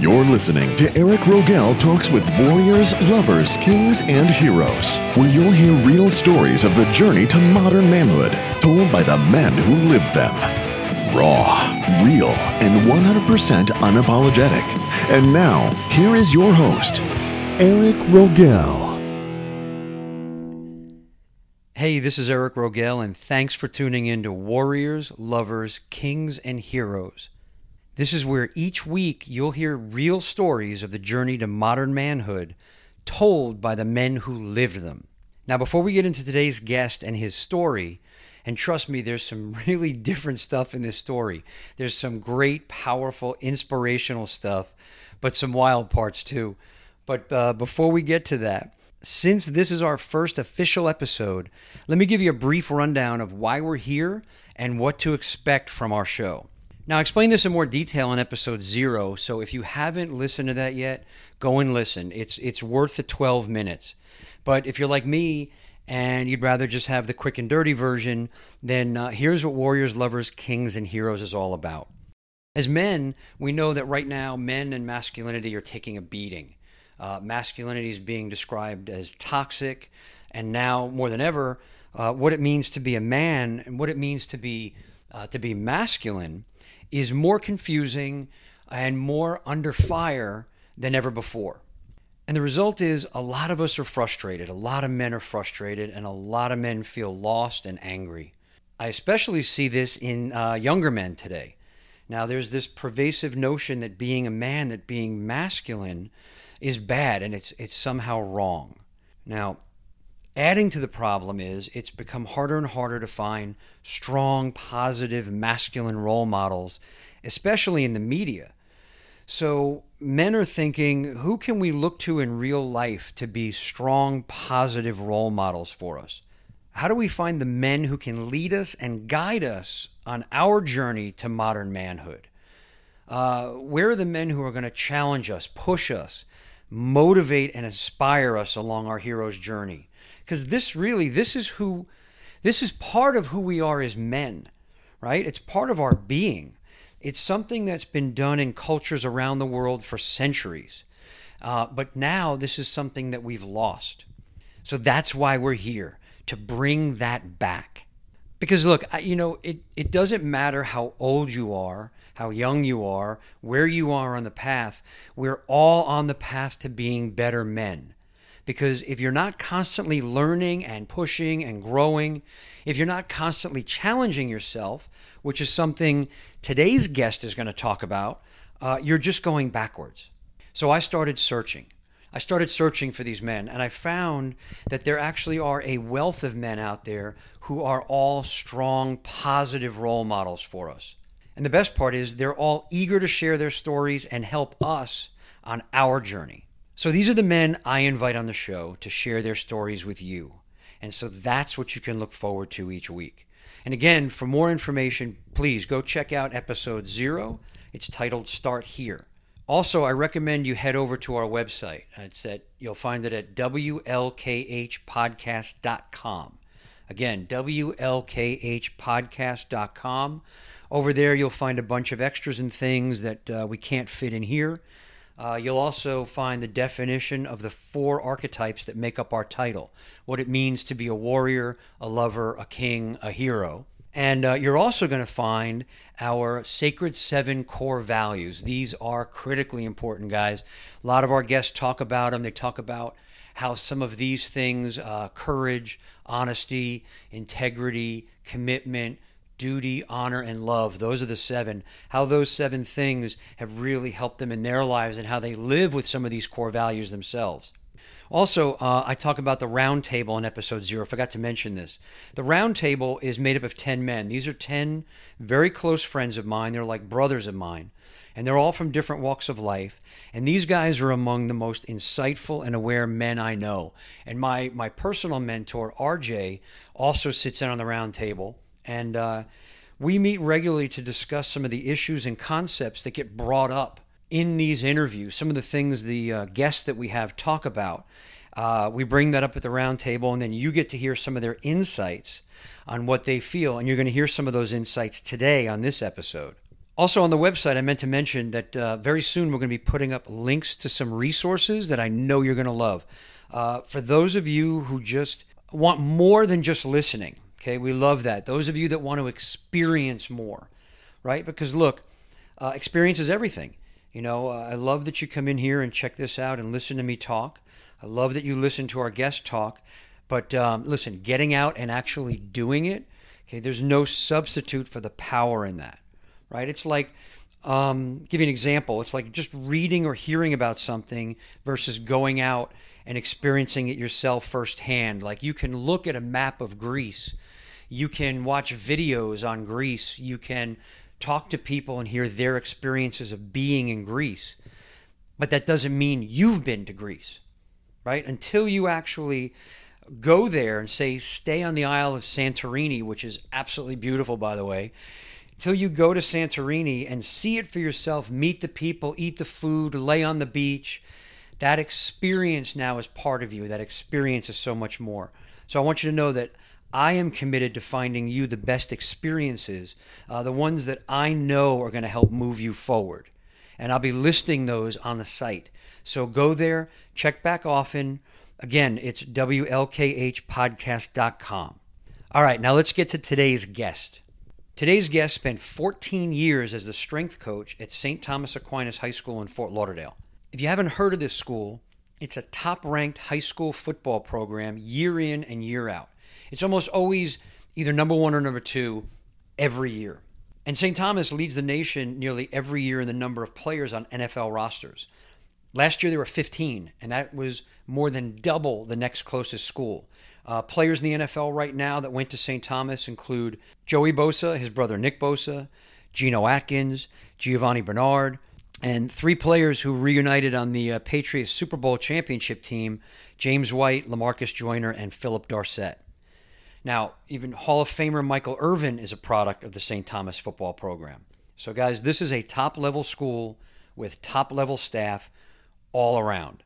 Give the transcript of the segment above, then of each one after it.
You're listening to Eric Rogel Talks with Warriors, Lovers, Kings, and Heroes, where you'll hear real stories of the journey to modern manhood, told by the men who lived them. Raw, real, and 100% unapologetic. And now, here is your host, Eric Rogel. Hey, this is Eric Rogel, and thanks for tuning in to Warriors, Lovers, Kings, and Heroes. This is where each week you'll hear real stories of the journey to modern manhood told by the men who lived them. Now, before we get into today's guest and his story, and trust me, there's some really different stuff in this story. There's some great, powerful, inspirational stuff, but some wild parts too. But uh, before we get to that, since this is our first official episode, let me give you a brief rundown of why we're here and what to expect from our show. Now, I explained this in more detail in episode zero, so if you haven't listened to that yet, go and listen. It's, it's worth the 12 minutes. But if you're like me and you'd rather just have the quick and dirty version, then uh, here's what Warriors, Lovers, Kings, and Heroes is all about. As men, we know that right now men and masculinity are taking a beating. Uh, masculinity is being described as toxic, and now more than ever, uh, what it means to be a man and what it means to be uh, to be masculine is more confusing and more under fire than ever before. And the result is a lot of us are frustrated. A lot of men are frustrated, and a lot of men feel lost and angry. I especially see this in uh, younger men today. Now, there's this pervasive notion that being a man, that being masculine, is bad and it's it's somehow wrong. Now, adding to the problem is it's become harder and harder to find strong, positive, masculine role models, especially in the media. So, men are thinking, who can we look to in real life to be strong, positive role models for us? How do we find the men who can lead us and guide us on our journey to modern manhood? Uh, where are the men who are going to challenge us, push us, motivate and inspire us along our hero's journey because this really this is who this is part of who we are as men right it's part of our being it's something that's been done in cultures around the world for centuries uh, but now this is something that we've lost so that's why we're here to bring that back because look you know it, it doesn't matter how old you are how young you are, where you are on the path. We're all on the path to being better men. Because if you're not constantly learning and pushing and growing, if you're not constantly challenging yourself, which is something today's guest is going to talk about, uh, you're just going backwards. So I started searching. I started searching for these men, and I found that there actually are a wealth of men out there who are all strong, positive role models for us. And the best part is they're all eager to share their stories and help us on our journey. So these are the men I invite on the show to share their stories with you. And so that's what you can look forward to each week. And again, for more information, please go check out episode zero. It's titled Start Here. Also, I recommend you head over to our website. It's at you'll find it at wlkhpodcast.com. Again, wlkhpodcast.com. Over there, you'll find a bunch of extras and things that uh, we can't fit in here. Uh, you'll also find the definition of the four archetypes that make up our title what it means to be a warrior, a lover, a king, a hero. And uh, you're also going to find our sacred seven core values. These are critically important, guys. A lot of our guests talk about them. They talk about how some of these things uh, courage, honesty, integrity, commitment, duty, honor, and love. Those are the seven. How those seven things have really helped them in their lives and how they live with some of these core values themselves. Also, uh, I talk about the round table in episode zero. I forgot to mention this. The round table is made up of 10 men. These are 10 very close friends of mine. They're like brothers of mine. And they're all from different walks of life. And these guys are among the most insightful and aware men I know. And my, my personal mentor, RJ, also sits in on the round table. And uh, we meet regularly to discuss some of the issues and concepts that get brought up in these interviews, some of the things the uh, guests that we have talk about. Uh, we bring that up at the roundtable, and then you get to hear some of their insights on what they feel. And you're going to hear some of those insights today on this episode. Also, on the website, I meant to mention that uh, very soon we're going to be putting up links to some resources that I know you're going to love. Uh, for those of you who just want more than just listening, okay, we love that. Those of you that want to experience more, right? Because look, uh, experience is everything. You know, uh, I love that you come in here and check this out and listen to me talk. I love that you listen to our guest talk. But um, listen, getting out and actually doing it, okay, there's no substitute for the power in that right? It's like, um, give you an example. It's like just reading or hearing about something versus going out and experiencing it yourself firsthand. Like you can look at a map of Greece, you can watch videos on Greece, you can talk to people and hear their experiences of being in Greece. But that doesn't mean you've been to Greece, right? Until you actually go there and say, stay on the Isle of Santorini, which is absolutely beautiful, by the way, till you go to Santorini and see it for yourself, meet the people, eat the food, lay on the beach. That experience now is part of you. That experience is so much more. So I want you to know that I am committed to finding you the best experiences, uh, the ones that I know are going to help move you forward. And I'll be listing those on the site. So go there, check back often. Again, it's WLKHpodcast.com. All right, now let's get to today's guest. Today's guest spent 14 years as the strength coach at St. Thomas Aquinas High School in Fort Lauderdale. If you haven't heard of this school, it's a top ranked high school football program year in and year out. It's almost always either number one or number two every year. And St. Thomas leads the nation nearly every year in the number of players on NFL rosters. Last year there were 15, and that was more than double the next closest school. Uh, players in the NFL right now that went to St. Thomas include Joey Bosa, his brother Nick Bosa, Geno Atkins, Giovanni Bernard, and three players who reunited on the uh, Patriots Super Bowl championship team James White, Lamarcus Joyner, and Philip Dorsett. Now, even Hall of Famer Michael Irvin is a product of the St. Thomas football program. So, guys, this is a top level school with top level staff all around.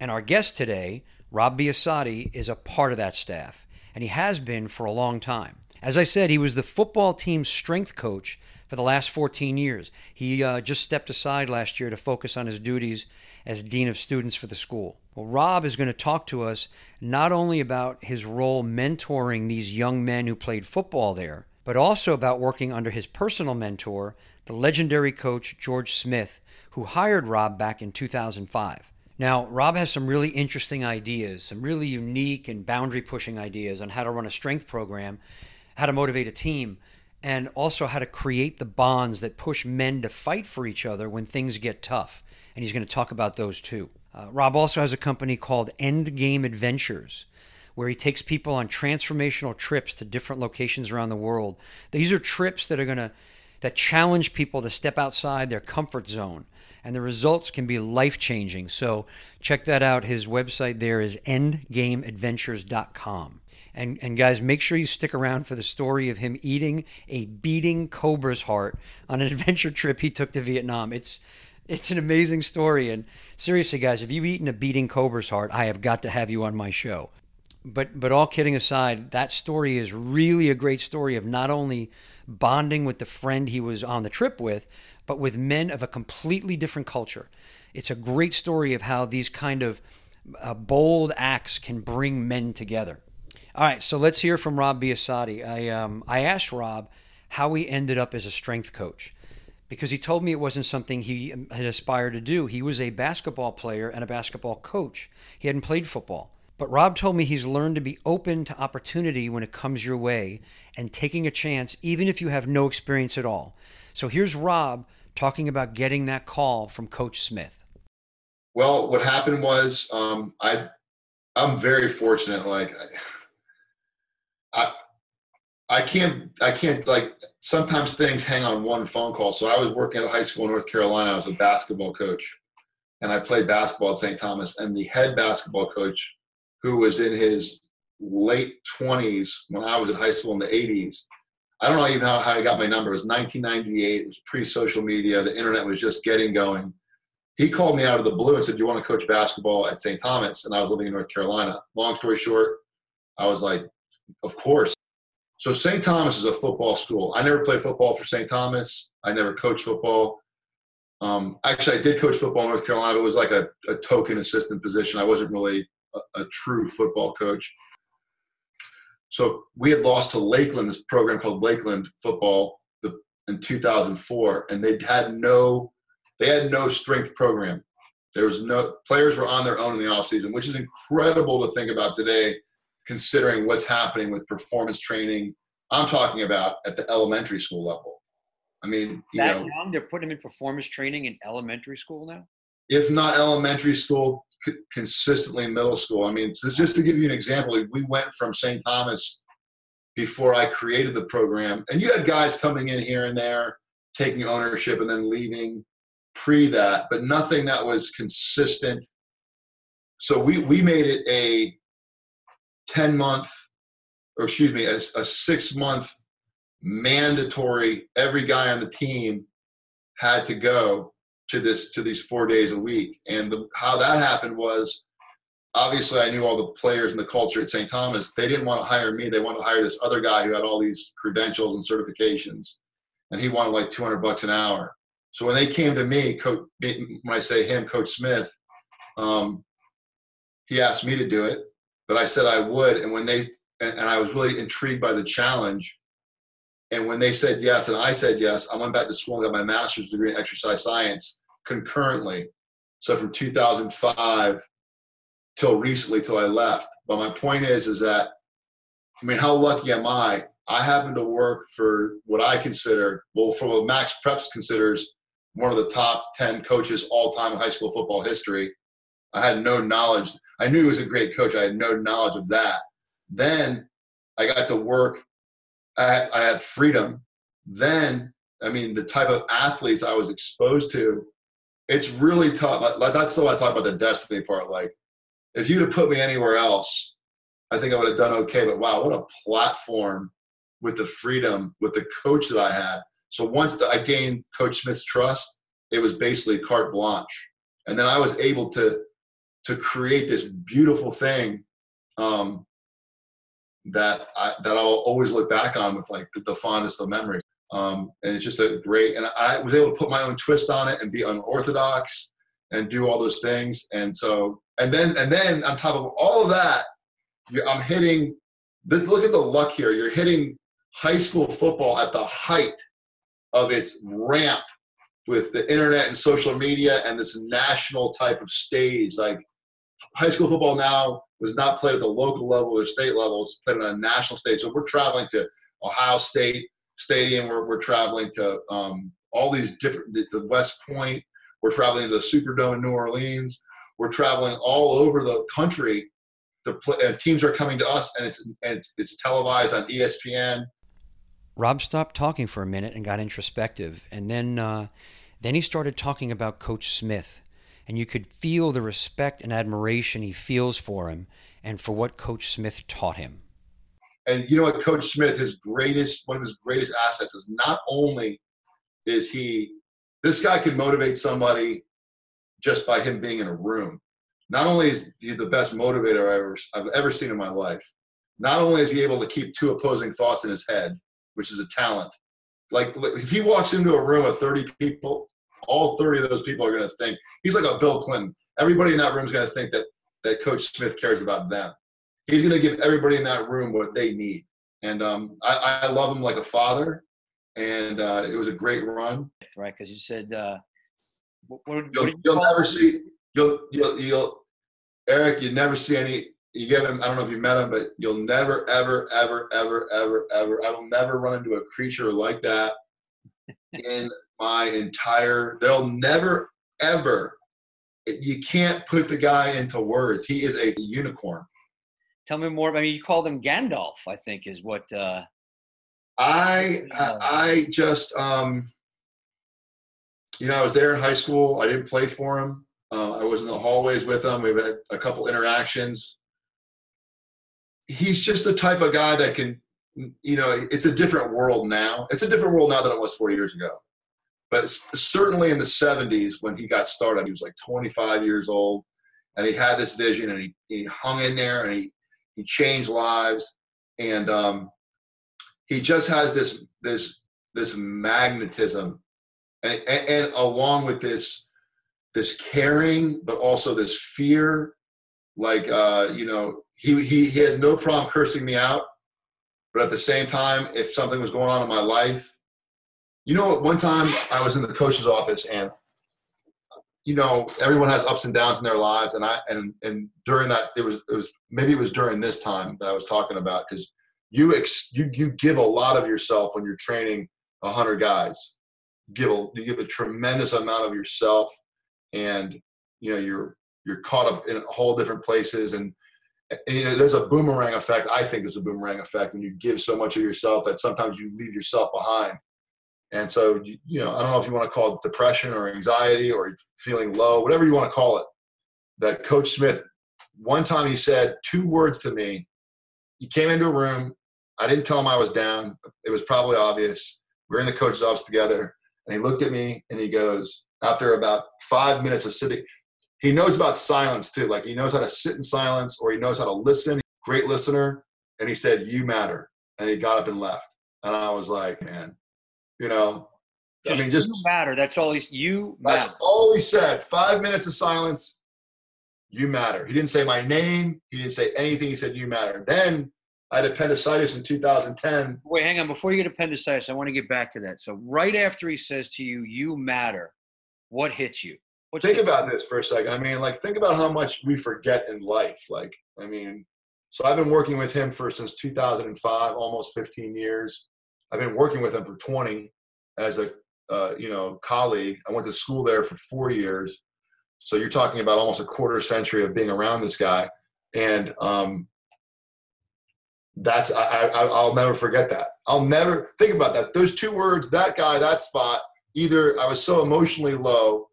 And our guest today Rob Biasotti is a part of that staff, and he has been for a long time. As I said, he was the football team's strength coach for the last 14 years. He uh, just stepped aside last year to focus on his duties as Dean of Students for the school. Well, Rob is going to talk to us not only about his role mentoring these young men who played football there, but also about working under his personal mentor, the legendary coach George Smith, who hired Rob back in 2005. Now, Rob has some really interesting ideas, some really unique and boundary pushing ideas on how to run a strength program, how to motivate a team, and also how to create the bonds that push men to fight for each other when things get tough. And he's going to talk about those too. Uh, Rob also has a company called Endgame Adventures, where he takes people on transformational trips to different locations around the world. These are trips that are going to that challenge people to step outside their comfort zone and the results can be life changing. So check that out. His website there is endgameadventures.com. And, and guys, make sure you stick around for the story of him eating a beating cobra's heart on an adventure trip he took to Vietnam. It's it's an amazing story. And seriously, guys, if you've eaten a beating cobra's heart, I have got to have you on my show. But but all kidding aside, that story is really a great story of not only bonding with the friend he was on the trip with, but with men of a completely different culture. It's a great story of how these kind of uh, bold acts can bring men together. All right, so let's hear from Rob Biasotti. I um, I asked Rob how he ended up as a strength coach because he told me it wasn't something he um, had aspired to do. He was a basketball player and a basketball coach. He hadn't played football. But Rob told me he's learned to be open to opportunity when it comes your way and taking a chance, even if you have no experience at all. So here's Rob talking about getting that call from Coach Smith. Well, what happened was um, I, I'm very fortunate. Like, I, I can't, I can't like. Sometimes things hang on one phone call. So I was working at a high school in North Carolina. I was a basketball coach, and I played basketball at St. Thomas. And the head basketball coach who was in his late 20s when I was in high school in the 80s. I don't know even how, how I got my number. It was 1998. It was pre social media. The internet was just getting going. He called me out of the blue and said, Do you want to coach basketball at St. Thomas? And I was living in North Carolina. Long story short, I was like, Of course. So St. Thomas is a football school. I never played football for St. Thomas. I never coached football. Um, actually, I did coach football in North Carolina. But it was like a, a token assistant position. I wasn't really a, a, true football coach. So we had lost to Lakeland, this program called Lakeland Football, the, in 2004, and they had no, they had no strength program. There was no players were on their own in the offseason, which is incredible to think about today, considering what's happening with performance training. I'm talking about at the elementary school level. I mean, you that know, young, they're putting them in performance training in elementary school now. If not elementary school, consistently in middle school. I mean, so just to give you an example, we went from St. Thomas before I created the program, and you had guys coming in here and there, taking ownership and then leaving pre that, but nothing that was consistent. So we we made it a ten month, or excuse me, a, a six month mandatory. Every guy on the team had to go to this to these four days a week, and the, how that happened was obviously I knew all the players and the culture at St. Thomas. They didn't want to hire me. They wanted to hire this other guy who had all these credentials and certifications, and he wanted like 200 bucks an hour. So when they came to me, coach, when I say him, Coach Smith, um, he asked me to do it, but I said I would. And when they and, and I was really intrigued by the challenge. And when they said yes, and I said yes, I went back to school and got my master's degree in exercise science concurrently. So from 2005 till recently, till I left. But my point is, is that I mean, how lucky am I? I happen to work for what I consider, well, for what Max Preps considers one of the top 10 coaches all time in high school football history. I had no knowledge. I knew he was a great coach. I had no knowledge of that. Then I got to work. I had, I had freedom. Then, I mean, the type of athletes I was exposed to, it's really tough. That's why I talk about the destiny part. Like, if you'd have put me anywhere else, I think I would have done okay. But wow, what a platform with the freedom, with the coach that I had. So once the, I gained Coach Smith's trust, it was basically carte blanche, and then I was able to to create this beautiful thing um, that I, that I'll always look back on with like the fondest of memories. Um, and it's just a great, and I was able to put my own twist on it and be unorthodox and do all those things. And so, and then, and then on top of all of that, I'm hitting. This, look at the luck here. You're hitting high school football at the height of its ramp with the internet and social media and this national type of stage. Like high school football now was not played at the local level or state level, it's played on a national stage. So we're traveling to Ohio State Stadium, we're, we're traveling to um, all these different, the, the West Point, we're traveling to the Superdome in New Orleans, we're traveling all over the country. The teams are coming to us, and it's and it's, it's televised on ESPN Rob stopped talking for a minute and got introspective, and then uh, then he started talking about Coach Smith, and you could feel the respect and admiration he feels for him and for what Coach Smith taught him. And you know what, Coach Smith, his greatest one of his greatest assets is not only is he this guy can motivate somebody just by him being in a room. Not only is he the best motivator I've ever, I've ever seen in my life, not only is he able to keep two opposing thoughts in his head, which is a talent. Like if he walks into a room of 30 people, all 30 of those people are going to think he's like a Bill Clinton. Everybody in that room is going to think that that Coach Smith cares about them. He's going to give everybody in that room what they need. And um, I, I, love him like a father. And uh, it was a great run. Right, because you said uh, what, what, you'll, you will never see you'll you'll you'll Eric. You never see any you get him. I don't know if you met him, but you'll never, ever, ever, ever, ever, ever. I will never run into a creature like that in my entire. They'll never, ever. You can't put the guy into words. He is a unicorn. Tell me more. I mean, you called him Gandalf. I think is what. Uh, I I just um, you know I was there in high school. I didn't play for him. Uh, I was in the hallways with him. We've had a couple interactions he's just the type of guy that can, you know, it's a different world now. It's a different world now than it was four years ago. But certainly in the 70s when he got started, he was like 25 years old and he had this vision and he, he hung in there and he, he changed lives. And um, he just has this this this magnetism, and, and, and along with this this caring, but also this fear. Like uh, you know, he he he has no problem cursing me out, but at the same time, if something was going on in my life, you know, one time I was in the coach's office and you know everyone has ups and downs in their lives and i and and during that it was it was maybe it was during this time that i was talking about because you ex, you you give a lot of yourself when you're training hundred guys. You give a you give a tremendous amount of yourself, and you know you're you're caught up in a whole different places and, and you know, there's a boomerang effect. I think there's a boomerang effect when you give so much of yourself that sometimes you leave yourself behind. And so, you, know, I don't know if you want to call it depression or anxiety or feeling low, whatever you want to call it. That Coach Smith, one time he said two words to me he came into a room. I didn't tell him I was down. It was probably obvious. We are in the coach's office together, and he looked at me and he goes, after about five minutes of sitting, he knows about silence too. Like he knows how to sit in silence or he knows how to listen. Great listener. And he said, You matter. And he got up and left. And I was like, Man, you know, just I mean, just matter. That's all he's you. That's matter. all he said. Five minutes of silence you matter. He didn't say my name. He didn't say anything. He said, you matter. Then I had appendicitis in 2010. Wait, hang on. Before you get appendicitis, I want to get back to that. So right after he says to you, you matter, what hits you? What's think about this for a second. I mean, like, think about how much we forget in life. Like, I mean, so I've been working with him for since 2005, almost 15 years. I've been working with him for 20 as a, uh, you know, colleague. I went to school there for four years. So you're talking about almost a quarter century of being around this guy, and um, that's I, I I'll never forget that. I'll never think about that. Those two words, that guy, that spot. Either I was so emotionally low,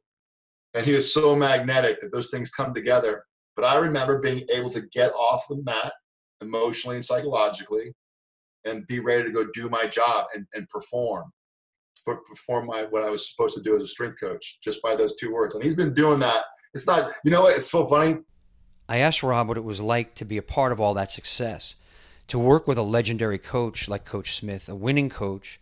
and he was so magnetic that those things come together. But I remember being able to get off the mat emotionally and psychologically and be ready to go do my job and, and perform perform my what I was supposed to do as a strength coach just by those two words. And he's been doing that. It's not, you know what? It's so funny. I asked Rob what it was like to be a part of all that success, to work with a legendary coach like Coach Smith, a winning coach,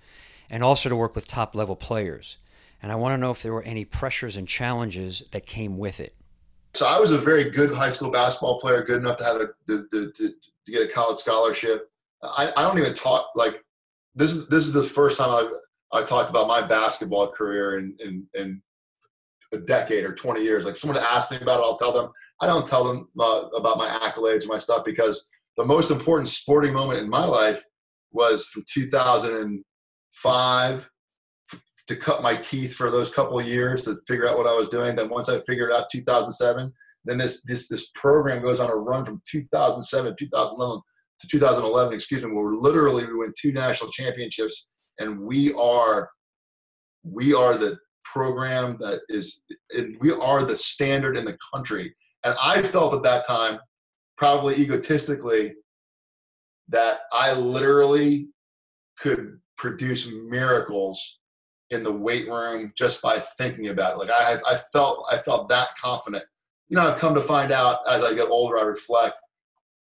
and also to work with top level players. And I want to know if there were any pressures and challenges that came with it. So I was a very good high school basketball player, good enough to have a to, to, to get a college scholarship. I, I don't even talk like this is this is the first time I've I talked about my basketball career in, in, in a decade or 20 years. Like someone asks me about it, I'll tell them. I don't tell them uh, about my accolades and my stuff because the most important sporting moment in my life was from 2005 to cut my teeth for those couple of years to figure out what I was doing. Then once I figured out 2007, then this this this program goes on a run from 2007 2011 to 2011. Excuse me, where literally we win two national championships and we are we are the program that is and we are the standard in the country and i felt at that time probably egotistically that i literally could produce miracles in the weight room just by thinking about it like i i felt i felt that confident you know i've come to find out as i get older i reflect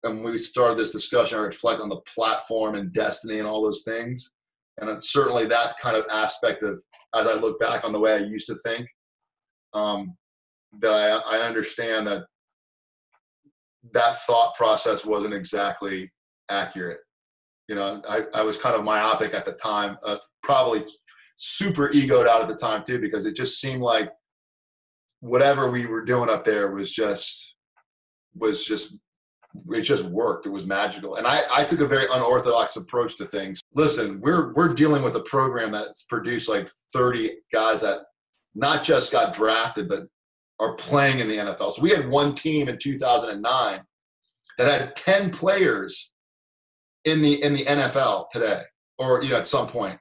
and we started this discussion i reflect on the platform and destiny and all those things and it's certainly that kind of aspect of as I look back on the way I used to think, um, that I, I understand that that thought process wasn't exactly accurate. You know, I, I was kind of myopic at the time, uh, probably super egoed out at the time too, because it just seemed like whatever we were doing up there was just was just it just worked. It was magical. And I, I took a very unorthodox approach to things. Listen, we're we're dealing with a program that's produced like 30 guys that not just got drafted, but are playing in the NFL. So we had one team in 2009 that had 10 players in the in the NFL today, or you know, at some point.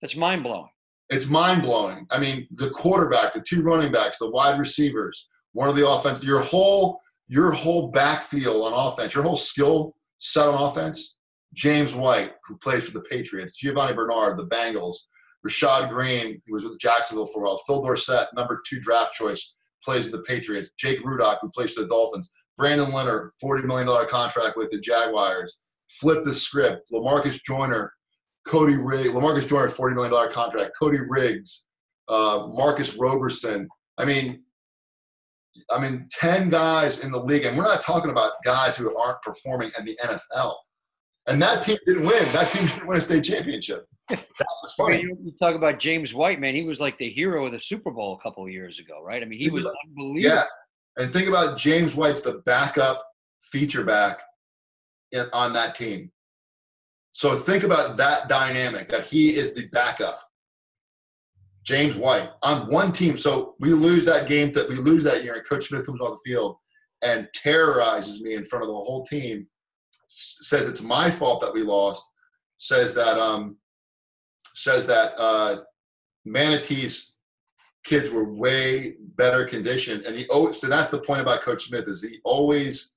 That's mind blowing. It's mind blowing. I mean, the quarterback, the two running backs, the wide receivers, one of the offense, your whole your whole backfield on offense, your whole skill set on offense, James White, who plays for the Patriots, Giovanni Bernard, the Bengals, Rashad Greene, who was with Jacksonville for a while, Phil Dorsett, number two draft choice, plays with the Patriots, Jake Rudock, who plays for the Dolphins, Brandon Linder, $40 million contract with the Jaguars, flip the script, Lamarcus Joyner, Cody Riggs, Lamarcus Joyner, $40 million contract, Cody Riggs, uh, Marcus Roberson. I mean, I mean, 10 guys in the league, and we're not talking about guys who aren't performing in the NFL. And that team didn't win. That team didn't win a state championship. That's what's funny. You, you talk about James White, man. He was like the hero of the Super Bowl a couple of years ago, right? I mean, he was unbelievable. Yeah. And think about James White's the backup feature back in, on that team. So think about that dynamic that he is the backup. James White on one team. So we lose that game that we lose that year, and Coach Smith comes off the field and terrorizes me in front of the whole team. Says it's my fault that we lost. Says that um, says that uh, Manatee's kids were way better conditioned, and he always. So that's the point about Coach Smith is he always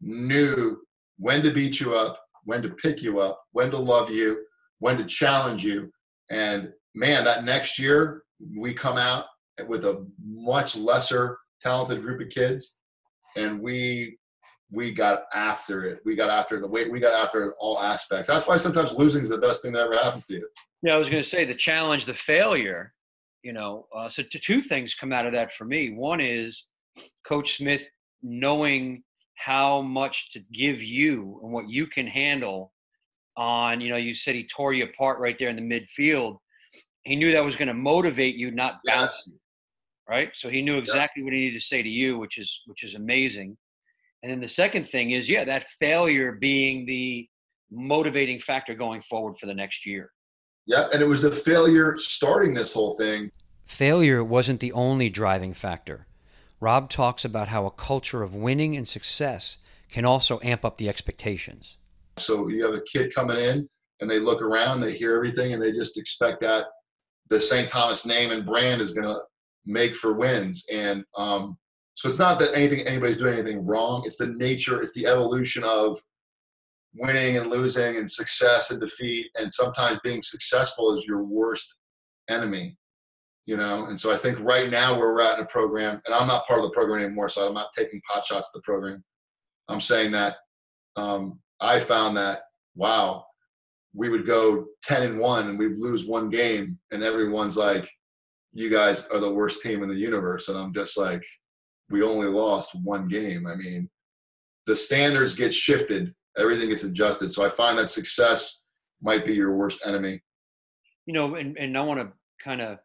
knew when to beat you up, when to pick you up, when to love you, when to challenge you, and man, that next year we come out with a much lesser talented group of kids, and we we got after it. We got after the way we got after all aspects. That's why sometimes losing is the best thing that ever happens to you. Yeah, I was going to say the challenge, the failure. You know, uh, so two things come out of that for me. One is Coach Smith knowing how much to give you and what you can handle on you know you said he tore you apart right there in the midfield he knew that was going to motivate you, not bounce yes. you, right? So he knew exactly yeah. what he needed to say to you, which is which is amazing. And then the second thing is, yeah, that failure being the motivating factor going forward for the next year. Yeah, and it was the failure starting this whole thing. Failure wasn't the only driving factor. Rob talks about how a culture of winning and success can also amp up the expectations. So you have a kid coming in and they look around, they hear everything, and they just expect that the St. Thomas name and brand is going to make for wins. And um, so it's not that anything anybody's doing anything wrong. It's the nature. It's the evolution of winning and losing and success and defeat. And sometimes being successful is your worst enemy. You know, and so I think right now where we're at in the program, and I'm not part of the program anymore, so I'm not taking pot shots at the program. I'm saying that um, I found that wow, we would go 10 and 1 and we'd lose one game and everyone's like you guys are the worst team in the universe. And i'm just like we only lost one game. I mean the standards get shifted. Everything gets adjusted. So i find that success might be your worst enemy. You know and, and i want to kind of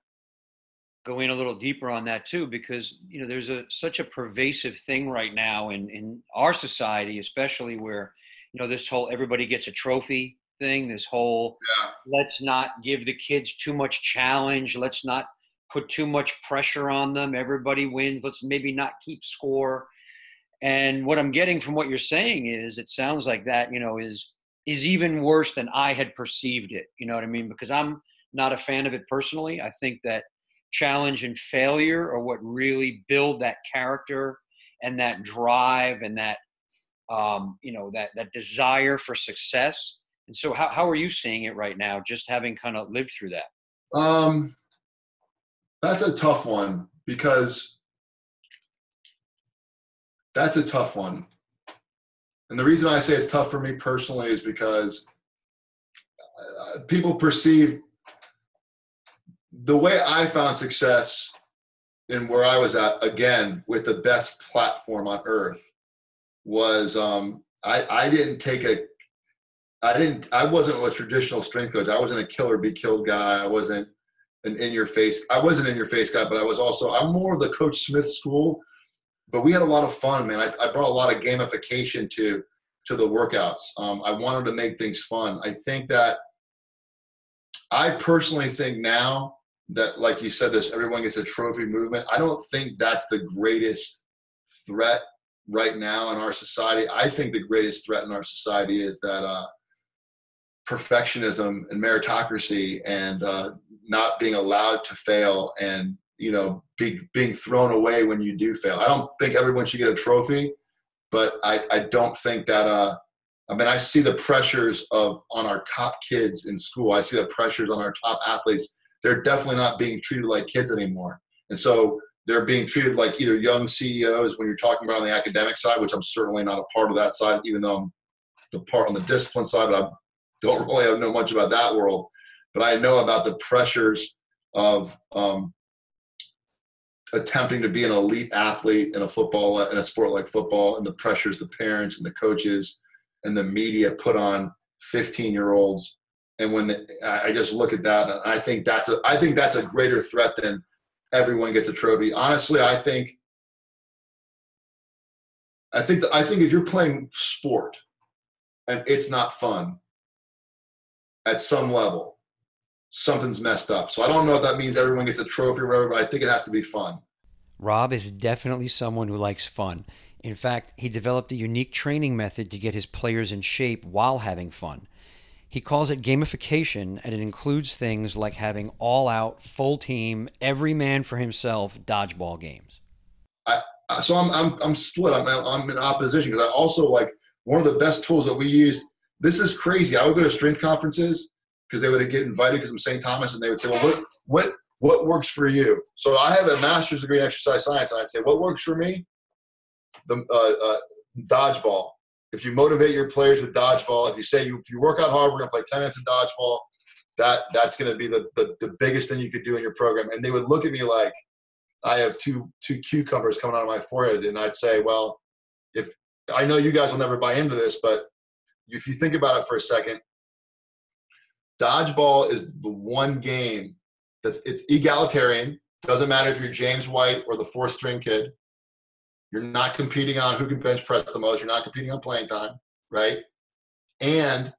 go in a little deeper on that too because you know there's a such a pervasive thing right now in in our society especially where you know this whole everybody gets a trophy thing this whole yeah. let's not give the kids too much challenge let's not put too much pressure on them everybody wins let's maybe not keep score. And what i'm getting from what you're saying is it sounds like that you know is is even worse than i had perceived it you know what i mean? Because i'm not a fan of it personally. I think that challenge and failure are what really build that character and that drive and that um, you know that that desire for success and so, how how are you seeing it right now? Just having kind of lived through that. Um, that's a tough one because that's a tough one. And the reason I say it's tough for me personally is because uh, people perceive the way I found success in where I was at again with the best platform on earth was um, I, I didn't take a I didn't. I wasn't a traditional strength coach. I wasn't a kill or be killed guy. I wasn't an in your face. I wasn't in your face guy, but I was also. I'm more of the Coach Smith school. But we had a lot of fun, man. I, I brought a lot of gamification to to the workouts. Um, I wanted to make things fun. I think that I personally think now that, like you said, this everyone gets a trophy movement. I don't think that's the greatest threat right now in our society. I think the greatest threat in our society is that uh, perfectionism and meritocracy and uh, not being allowed to fail and you know be, being thrown away when you do fail. I don't think everyone should get a trophy, but I, I don't think that. Uh, I mean, I see the pressures of on our top kids in school. I see the pressures on our top athletes. They're definitely not being treated like kids anymore, and so they're being treated like either young CEOs when you're talking about on the academic side, which I'm certainly not a part of that side, even though I'm the part on the discipline side, but I'm don't really know much about that world, but I know about the pressures of um, attempting to be an elite athlete in a football in a sport like football, and the pressures the parents and the coaches and the media put on 15 year olds. And when the, I just look at that, I think that's a I think that's a greater threat than everyone gets a trophy. Honestly, I think I think that, I think if you're playing sport and it's not fun at some level, something's messed up. So I don't know if that means everyone gets a trophy or whatever, but I think it has to be fun. Rob is definitely someone who likes fun. In fact, he developed a unique training method to get his players in shape while having fun. He calls it gamification, and it includes things like having all out, full team, every man for himself dodgeball games. I, so I'm, I'm, I'm split. I'm, I'm in opposition because I also like one of the best tools that we use. This is crazy. I would go to strength conferences because they would get invited because I'm St. Thomas and they would say, well, what, what, what works for you? So I have a master's degree in exercise science and I'd say, what works for me? The uh, uh, dodgeball. If you motivate your players with dodgeball, if you say you, if you work out hard, we're going to play 10 minutes of dodgeball, that, that's going to be the, the, the biggest thing you could do in your program. And they would look at me like, I have two two cucumbers coming out of my forehead, and I'd say, well, if I know you guys will never buy into this, but if you think about it for a second, dodgeball is the one game that's it's egalitarian. Doesn't matter if you're James White or the fourth string kid. You're not competing on who can bench press the most. You're not competing on playing time, right? And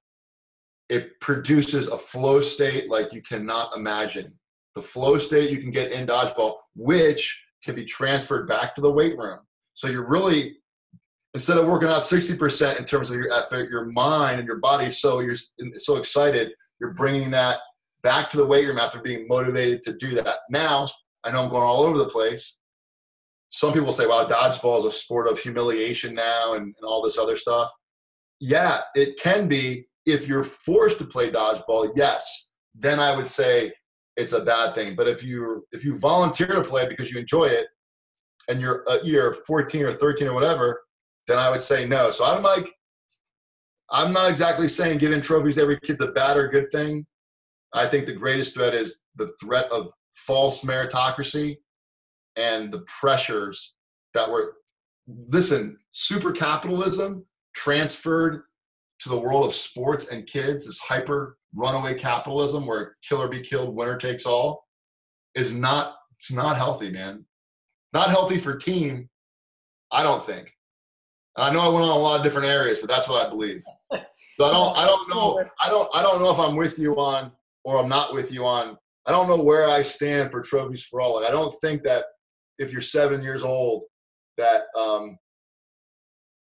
it produces a flow state like you cannot imagine the flow state you can get in dodgeball, which can be transferred back to the weight room. So you're really instead of working out 60% in terms of your effort, your mind and your body, so you're so excited, you're bringing that back to the weight room after being motivated to do that. Now, I know I'm going all over the place. Some people say, "Wow, dodgeball is a sport of humiliation now," and, and all this other stuff. Yeah, it can be if you're forced to play dodgeball. Yes, then I would say it's a bad thing. But if you if you volunteer to play because you enjoy it, and you're uh, you're 14 or 13 or whatever, then I would say no. So I'm like, I'm not exactly saying giving trophies to every kid's a bad or good thing. I think the greatest threat is the threat of false meritocracy and the pressures that were listen super capitalism transferred to the world of sports and kids is hyper runaway capitalism where kill or be killed, winner takes all, is not it's not healthy, man. Not healthy for team, I don't think. I know I went on a lot of different areas, but that's what I believe. So I don't I don't know I don't I don't know if I'm with you on or I'm not with you on I don't know where I stand for trophies for all. Like I don't think that if you're seven years old that um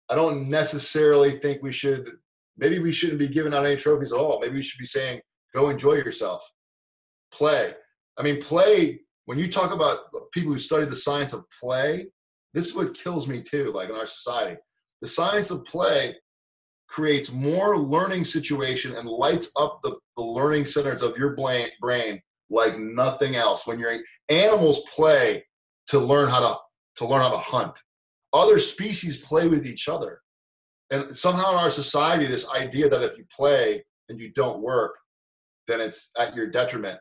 I don't necessarily think we should maybe we shouldn't be giving out any trophies at all. Maybe we should be saying, go enjoy yourself, play. I mean, play, when you talk about people who study the science of play, this is what kills me too, like in our society. The science of play creates more learning situation and lights up the, the learning centers of your brain like nothing else. When you're animals play to learn how to to learn how to hunt. Other species play with each other and somehow in our society this idea that if you play and you don't work then it's at your detriment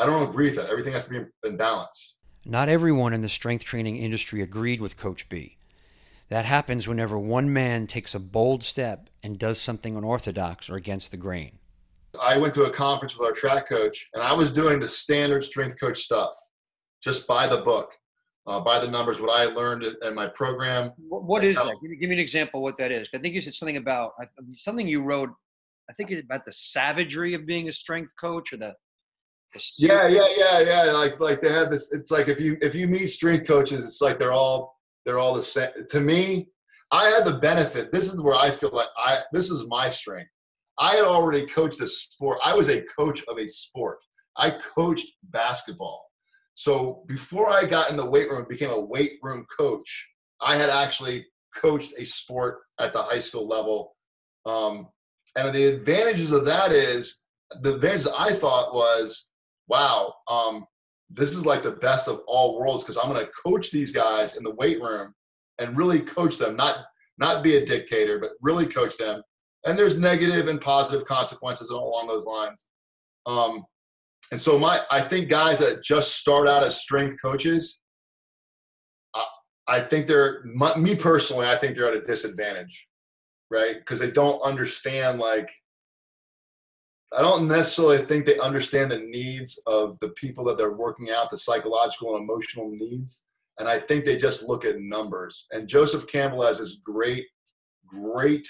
i don't agree with that everything has to be in balance not everyone in the strength training industry agreed with coach b that happens whenever one man takes a bold step and does something unorthodox or against the grain i went to a conference with our track coach and i was doing the standard strength coach stuff just by the book uh, by the numbers, what I learned in my program. what is that? Give me, give me, an example of what that is. I think you said something about something you wrote. I think it's about the savagery of being a strength coach, or the. the yeah, yeah, yeah, yeah. Like, like they had this. It's like if you if you meet strength coaches, it's like they're all they're all the same. To me, I had the benefit. This is where I feel like I. This is my strength. I had already coached a sport. I was a coach of a sport. I coached basketball. So before I got in the weight room, became a weight room coach, I had actually coached a sport at the high school level. Um, and the advantages of that is the advantage I thought was, wow, um, this is like the best of all worlds because I'm going to coach these guys in the weight room and really coach them, not not be a dictator, but really coach them and there's negative and positive consequences along those lines. Um, and so my, I think guys that just start out as strength coaches, I, I think they're me personally. I think they're at a disadvantage, right? Because they don't understand like. I don't necessarily think they understand the needs of the people that they're working out, the psychological and emotional needs. And I think they just look at numbers. And Joseph Campbell has this great, great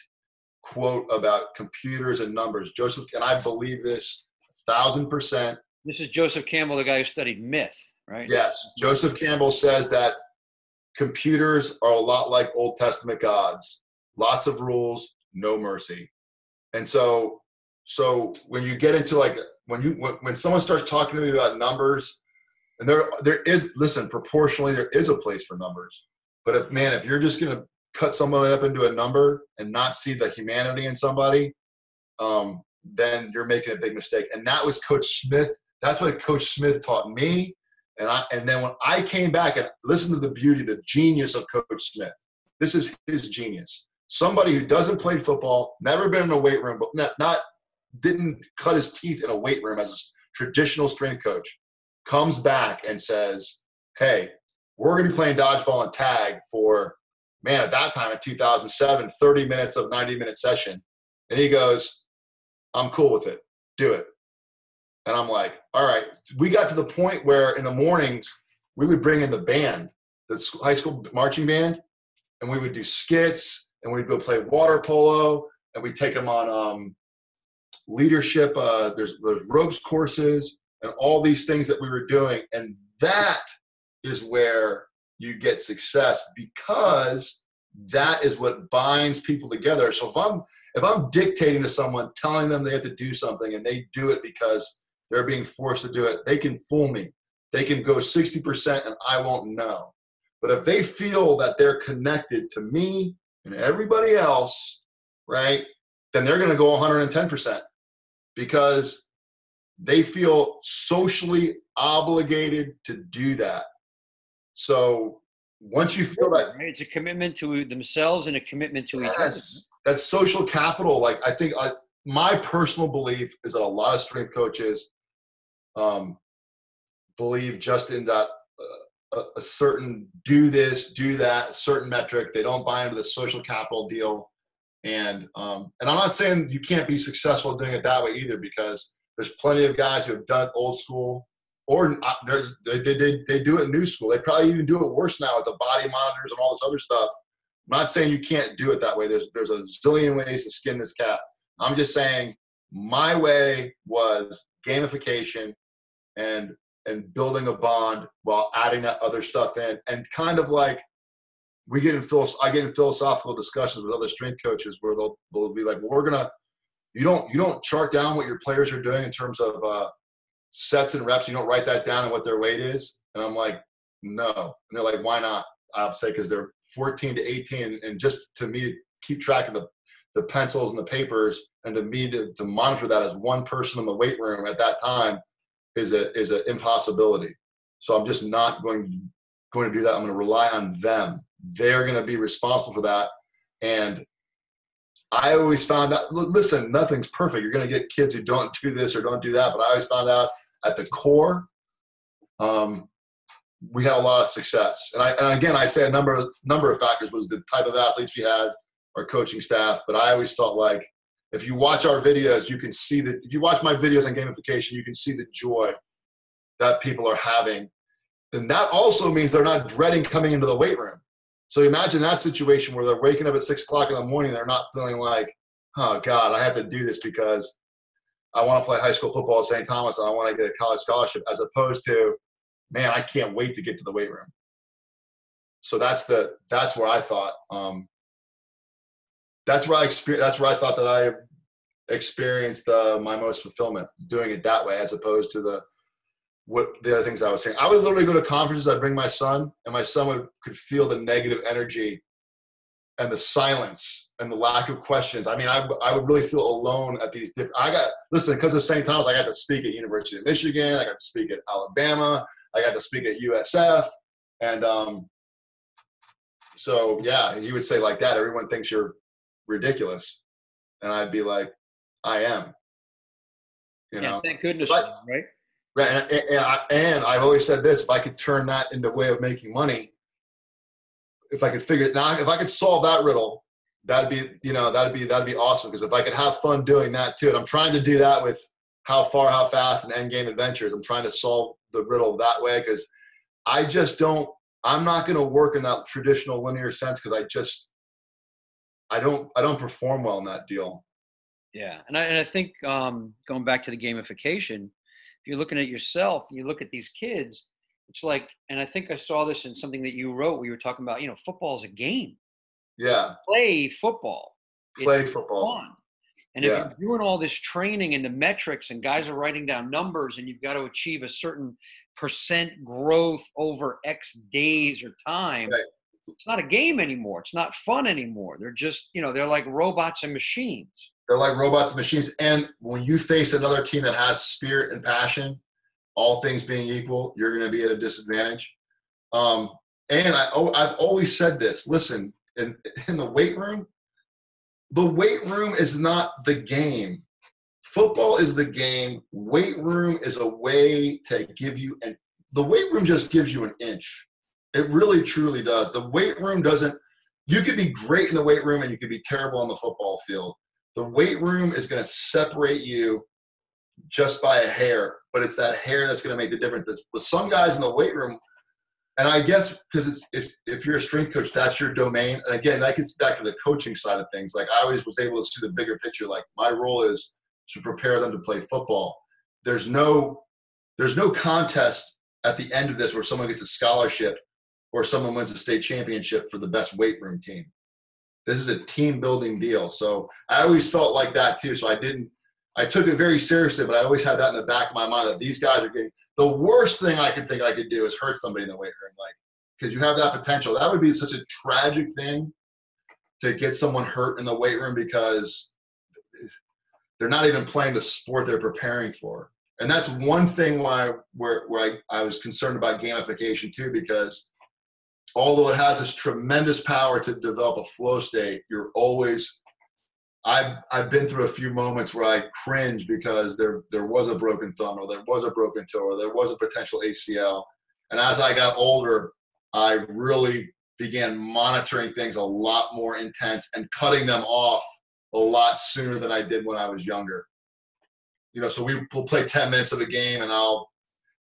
quote about computers and numbers. Joseph, and I believe this a thousand percent. This is Joseph Campbell, the guy who studied myth, right? Yes. Joseph Campbell says that computers are a lot like Old Testament gods. Lots of rules, no mercy. And so so when you get into like when you when, when someone starts talking to me about numbers and there there is listen proportionally there is a place for numbers but if man if you're just to cut someone up into a number and not see the humanity in somebody, um, then you're making a big mistake. And that was Coach Smith. That's what Coach Smith taught me. And I and then when I came back and listened to the beauty, the genius of Coach Smith. This is his genius. Somebody who doesn't play football, never been in a weight room, but not, not didn't cut his teeth in a weight room as a traditional strength coach, comes back and says, "Hey, we're going to be playing dodgeball and tag for man, at that time in 2007, 30 minutes of 90 minute session. And he goes, I'm cool with it. Do it. And I'm like, all right. We got to the point where in the mornings, we would bring in the band, the high school marching band, and we would do skits and we'd go play water polo and we'd take them on um, leadership. Uh, there's, there's ropes courses and all these things that we were doing. And that is where you get success because that is what binds people together. So if I'm if I'm dictating to someone, telling them they have to do something, and they do it because they're being forced to do it, they can fool me. They can go 60% and I won't know. But if they feel that they're connected to me and everybody else, right, then they're going to go 110% because they feel socially obligated to do that. So once you feel that it's a commitment to themselves and a commitment to yes, each other. That's social capital. Like I think I, my personal belief is that a lot of strength coaches um, believe just in that uh, a, a, certain do this, do that, certain metric. They don't buy into the social capital deal. And um, and I'm not saying you can't be successful doing it that way either, because there's plenty of guys who have done it old school or uh, there's they, they, they do it new school. They probably even do it worse now with the body monitors and all this other stuff. I'm not saying you can't do it that way. There's there's a zillion ways to skin this cat. I'm just saying my way was gamification and and building a bond while adding that other stuff in and kind of like we get in I get in philosophical discussions with other strength coaches where they'll they'll be like, well, we're gonna you don't you don't chart down what your players are doing in terms of uh, sets and reps. You don't write that down and what their weight is. And I'm like, no. And they're like, why not? I'll say because they're 14 to 18, and just to me to keep track of the the pencils and the papers, and to me to, to monitor that as one person in the weight room at that time is a is an impossibility. So I'm just not going going to do that. I'm going to rely on them. They're going to be responsible for that. And I always found out. Listen, nothing's perfect. You're going to get kids who don't do this or don't do that. But I always found out at the core, um, we had a lot of success. And, I, and again, I say a number of, number of factors was the type of athletes we had, our coaching staff. But I always felt like if you watch our videos, you can see that if you watch my videos on gamification, you can see the joy that people are having. And that also means they're not dreading coming into the weight room. So imagine that situation where they're waking up at six o'clock in the morning, they're not feeling like, oh God, I have to do this because I want to play high school football at St. Thomas and I want to get a college scholarship, as opposed to, man, I can't wait to get to the weight room. So that's the that's where I thought um, that's where I experienced that's where I thought that I experienced uh, my most fulfillment doing it that way, as opposed to the what the other things I was saying. I would literally go to conferences. I'd bring my son, and my son would could feel the negative energy and the silence and the lack of questions. I mean, I, I would really feel alone at these different. I got listen because of St. Thomas. I got to speak at University of Michigan. I got to speak at Alabama. I got to speak at USF, and um, so yeah, he would say like that. Everyone thinks you're ridiculous, And I'd be like, I am. You know, yeah, thank goodness, but, right? And, and, and I've always said this: if I could turn that into a way of making money, if I could figure it now, if I could solve that riddle, that'd be you know that'd be that'd be awesome. Because if I could have fun doing that too, and I'm trying to do that with how far, how fast, and end game adventures. I'm trying to solve the riddle that way because I just don't. I'm not going to work in that traditional linear sense because I just I don't I don't perform well in that deal. Yeah, and I and I think um, going back to the gamification, if you're looking at yourself, you look at these kids. It's like, and I think I saw this in something that you wrote. We were talking about, you know, football is a game. Yeah. Play football. Play it's football. Fun. And if yeah. you're doing all this training and the metrics and guys are writing down numbers and you've got to achieve a certain percent growth over X days or time, right. it's not a game anymore. It's not fun anymore. They're just, you know, they're like robots and machines. They're like robots and machines. And when you face another team that has spirit and passion, all things being equal, you're going to be at a disadvantage. Um, and I, I've always said this. Listen, in, in the weight room, the weight room is not the game. Football is the game. Weight room is a way to give you, and the weight room just gives you an inch. It really, truly does. The weight room doesn't, you could be great in the weight room and you could be terrible on the football field. The weight room is going to separate you just by a hair, but it's that hair that's going to make the difference. With some guys in the weight room, and I guess because if if you're a strength coach, that's your domain. And again, that gets back to the coaching side of things. Like I always was able to see the bigger picture. Like my role is to prepare them to play football. There's no there's no contest at the end of this where someone gets a scholarship or someone wins a state championship for the best weight room team. This is a team building deal. So I always felt like that too. So I didn't I took it very seriously, but I always had that in the back of my mind that these guys are getting the worst thing I could think I could do is hurt somebody in the weight room, like because you have that potential. That would be such a tragic thing to get someone hurt in the weight room because they're not even playing the sport they're preparing for. And that's one thing why where, where I, I was concerned about gamification too, because although it has this tremendous power to develop a flow state, you're always I've I've been through a few moments where I cringe because there there was a broken thumb or there was a broken toe or there was a potential ACL. And as I got older, I really began monitoring things a lot more intense and cutting them off a lot sooner than I did when I was younger. You know, so we will play 10 minutes of a game and I'll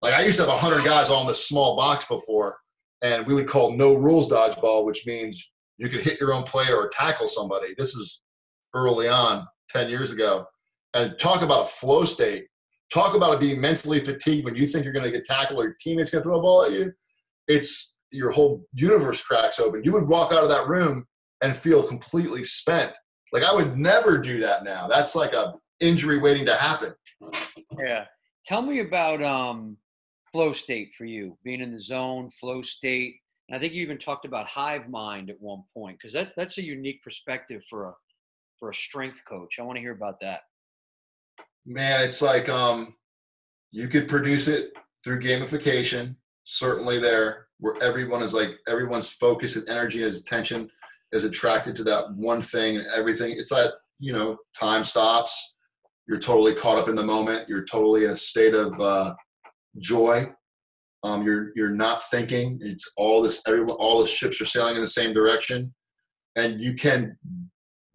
like I used to have 100 guys on this small box before and we would call no rules dodgeball, which means you could hit your own player or tackle somebody. This is early on 10 years ago. And talk about a flow state. Talk about it being mentally fatigued when you think you're going to get tackled or your teammate's going to throw a ball at you. It's your whole universe cracks open. You would walk out of that room and feel completely spent. Like I would never do that now. That's like a injury waiting to happen. Yeah. Tell me about um, flow state for you, being in the zone, flow state. And I think you even talked about hive mind at one point because that's that's a unique perspective for a for a strength coach? I want to hear about that. Man, it's like um, you could produce it through gamification. Certainly, there where everyone is like everyone's focus and energy and attention is attracted to that one thing and everything. It's like you know, time stops. You're totally caught up in the moment. You're totally in a state of uh, joy. Um, you're you're not thinking. It's all this. Everyone, all the ships are sailing in the same direction, and you can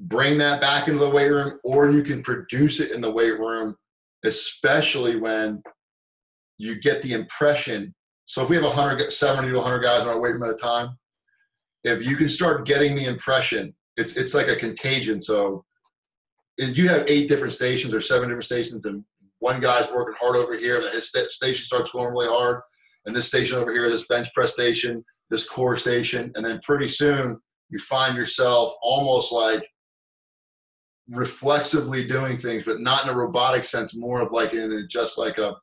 bring that back into the weight room or you can produce it in the weight room especially when you get the impression so if we have 100 70 to 100 guys in our weight room at a time if you can start getting the impression it's it's like a contagion so if you have eight different stations or seven different stations and one guy's working hard over here his station starts going really hard and this station over here this bench press station this core station and then pretty soon you find yourself almost like reflexively doing things, but not in a robotic sense, more of like in just like a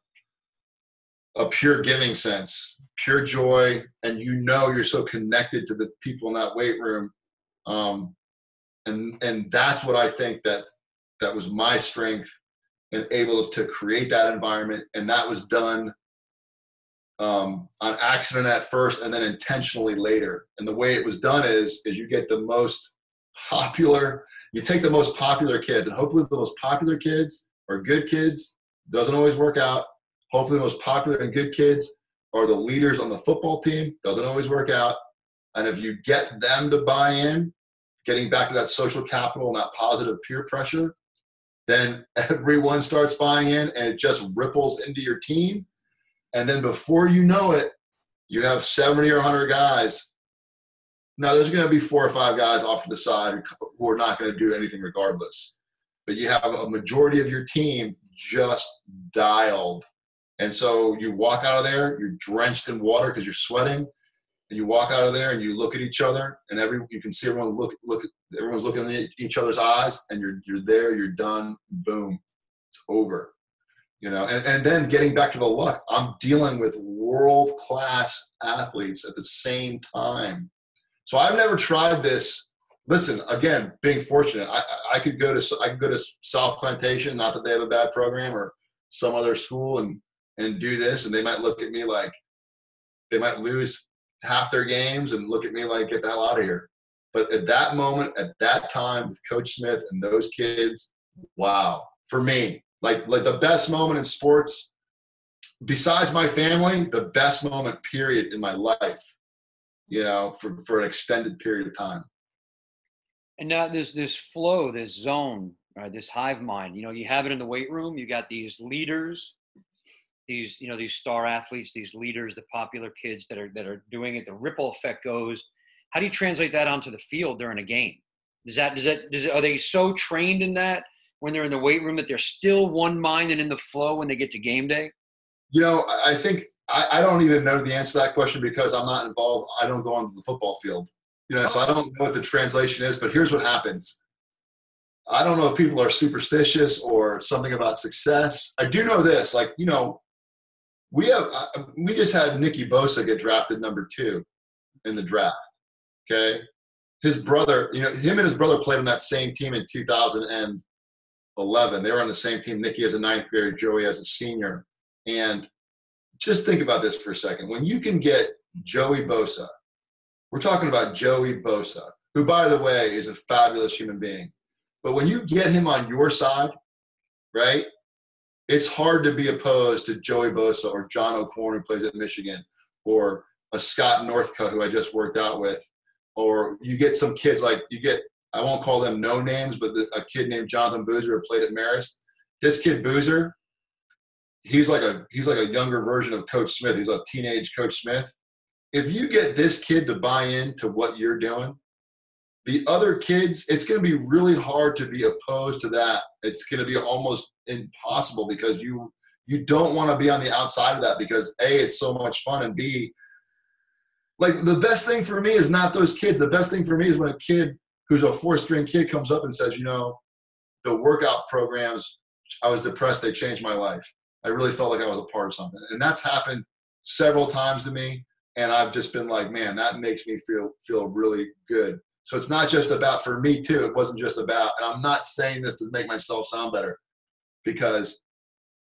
a pure giving sense, pure joy, and you know you're so connected to the people in that weight room. Um, and and that's what I think that that was my strength and able to create that environment. And that was done um, on accident at first and then intentionally later. And the way it was done is is you get the most popular you take the most popular kids, and hopefully the most popular kids are good kids. Doesn't always work out. Hopefully the most popular and good kids are the leaders on the football team. Doesn't always work out. And if you get them to buy in, getting back to that social capital and that positive peer pressure, then everyone starts buying in and it just ripples into your team. And then before you know it, you have 70 or 100 guys. Now, there's going to be four or five guys off to the side who are not going to do anything regardless. But you have a majority of your team just dialed. And so you walk out of there, you're drenched in water because you're sweating. And you walk out of there and you look at each other, and every you can see everyone look look everyone's looking at each other's eyes, and you're you're there, you're done, boom, it's over. You know and, and then getting back to the luck i'm dealing with world class athletes at the same time. So i've never tried this. Listen again being fortunate i, I could go to i could go to south plantation not that they have a bad program or some other school and and do this and they might look at me like they might lose half their games and look at me like get the hell out of here but at that moment at that time with coach smith and those kids wow. For me like like the best moment in sports besides my family the best moment period in my life you know for, for an extended period of time. And now there's this flow this zone right this hive mind. You know you have it in the weight room you got these leaders these you know these star athletes these leaders the popular kids that are that are doing it the ripple effect goes how do you translate that onto the field during a game does that does that does are they so trained in that when they're in the weight room that they're still one mind and in the flow when they get to game day? You know, I think I, I don't even know the answer to that question because I'm not involved. I don't go onto the football field. You know, so I don't know what the translation is, but here's what happens. I don't know if people are superstitious or something about success. I do know this, like, you know, we have uh, we just had Nicky Bosa get drafted number two in the draft. Okay, his brother, you know, him and his brother played on that same team in 2011. They were on the same team. Nicky as a ninth grader, Joey as a senior. And just think about this for a second. When you can get Joey Bosa, we're talking about Joey Bosa, who, by the way, is a fabulous human being. But when you get him on your side, right, it's hard to be opposed to Joey Bosa or John O'Korn, who plays at Michigan, or a Scott Northcutt, who I just worked out with. Or you get some kids like you get I won't call them no names, but the, a kid named Jonathan Boozer who played at Marist. This kid Boozer, he's like a he's like a younger version of Coach Smith. He's a teenage Coach Smith. If you get this kid to buy into what you're doing, the other kids, it's going to be really hard to be opposed to that. It's going to be almost impossible because you you don't want to be on the outside of that because a it's so much fun and b like the best thing for me is not those kids. The best thing for me is when a kid who's a four string kid comes up and says, you know, the workout programs, I was depressed, they changed my life. I really felt like I was a part of something. And that's happened several times to me. And I've just been like, man, that makes me feel feel really good. So it's not just about for me too. It wasn't just about, and I'm not saying this to make myself sound better, because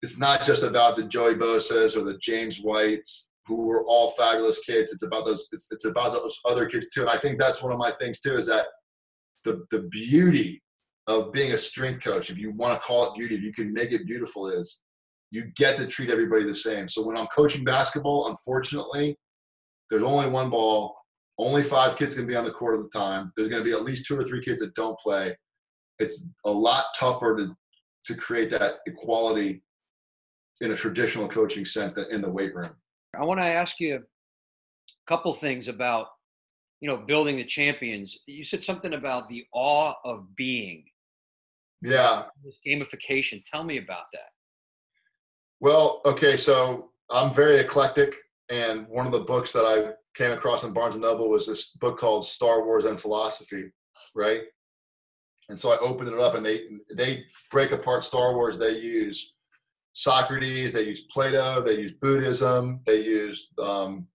it's not just about the Joey Bosa's or the James Whites who were all fabulous kids. It's about those. It's, it's about those other kids too. And I think that's one of my things too is that the, the beauty of being a strength coach, if you want to call it beauty, if you can make it beautiful, is you get to treat everybody the same. So when I'm coaching basketball, unfortunately, there's only one ball. Only five kids can be on the court at the time. There's going to be at least two or three kids that don't play. It's a lot tougher to, to create that equality in a traditional coaching sense than in the weight room. I want to ask you a couple things about you know, building the champions. You said something about the awe of being. Yeah. This gamification. Tell me about that. Well, okay, so I'm very eclectic, and one of the books that I came across in Barnes and Noble was this book called Star Wars and Philosophy, right? And so I opened it up, and they they break apart Star Wars. They use Socrates, they use Plato, they use Buddhism, they use um,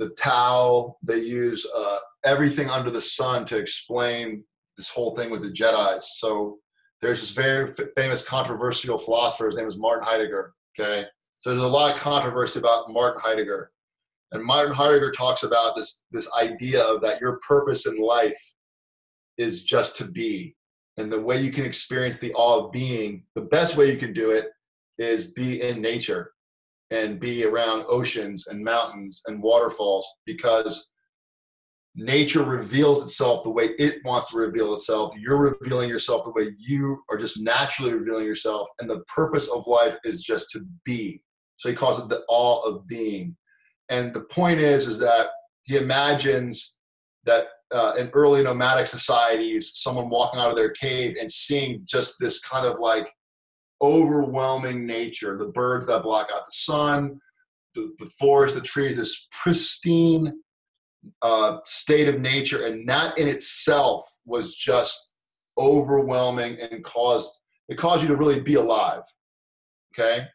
the Tao. They use uh, everything under the sun to explain this whole thing with the Jedi's. So there's this very famous controversial philosopher. His name is Martin Heidegger. Okay, so there's a lot of controversy about Martin Heidegger, and Martin Heidegger talks about this this idea of that your purpose in life is just to be, And the way you can experience the awe of being, the best way you can do it is be in nature and be around oceans and mountains and waterfalls because nature reveals itself the way it wants to reveal itself. You're revealing yourself the way you are just naturally revealing yourself. And the purpose of life is just to be. So he calls it the awe of being. And the point is, is that he imagines that uh, in early nomadic societies, someone walking out of their cave and seeing just this kind of like overwhelming nature, the birds that block out the sun, the, the forest, the trees, this pristine uh, state of nature, and that in itself was just overwhelming and caused it caused you to really be alive. Okay,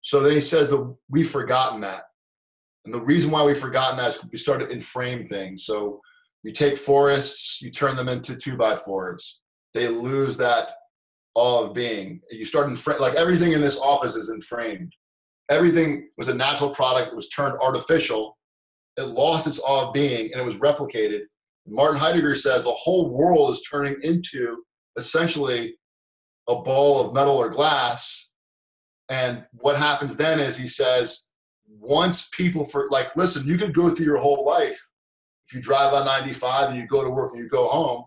so then he says that we've forgotten that, and the reason why we've forgotten that is we started enframe things. So you take forests, you turn them into two by fours. They lose that all of being. You start enframe, like everything in this office is enframed. Everything was a natural product. It was turned artificial it lost its awe of being and it was replicated. Martin Heidegger says the whole world is turning into essentially a ball of metal or glass. And what happens then is he says, once people for like, listen, you could go through your whole life if you drive on 95 and you go to work and you go home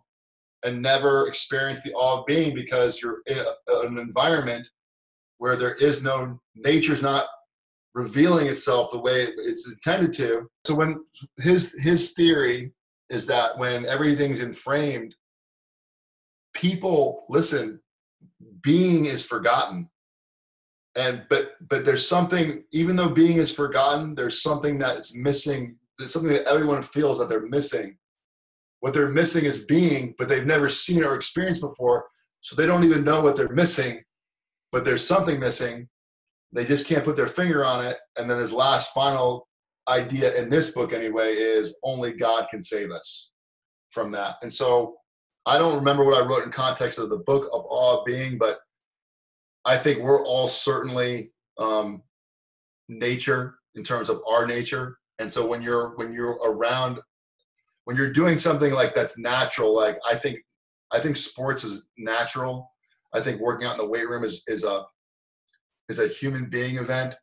and never experience the awe of being because you're in an environment where there is no nature's not revealing itself the way it's intended to. So when his his theory is that when everything's enframed, people listen, being is forgotten. And but but there's something, even though being is forgotten, there's something that's missing. There's something that everyone feels that they're missing. What they're missing is being, but they've never seen or experienced before. So they don't even know what they're missing, but there's something missing they just can't put their finger on it. And then his last final idea in this book, anyway, is only God can save us from that. And so I don't remember what I wrote in context of the book of awe of being, but I think we're all certainly um, nature in terms of our nature. And so when you're when you're around when you're doing something like that's natural, like I think I think sports is natural. I think working out in the weight room is is a is a human being event,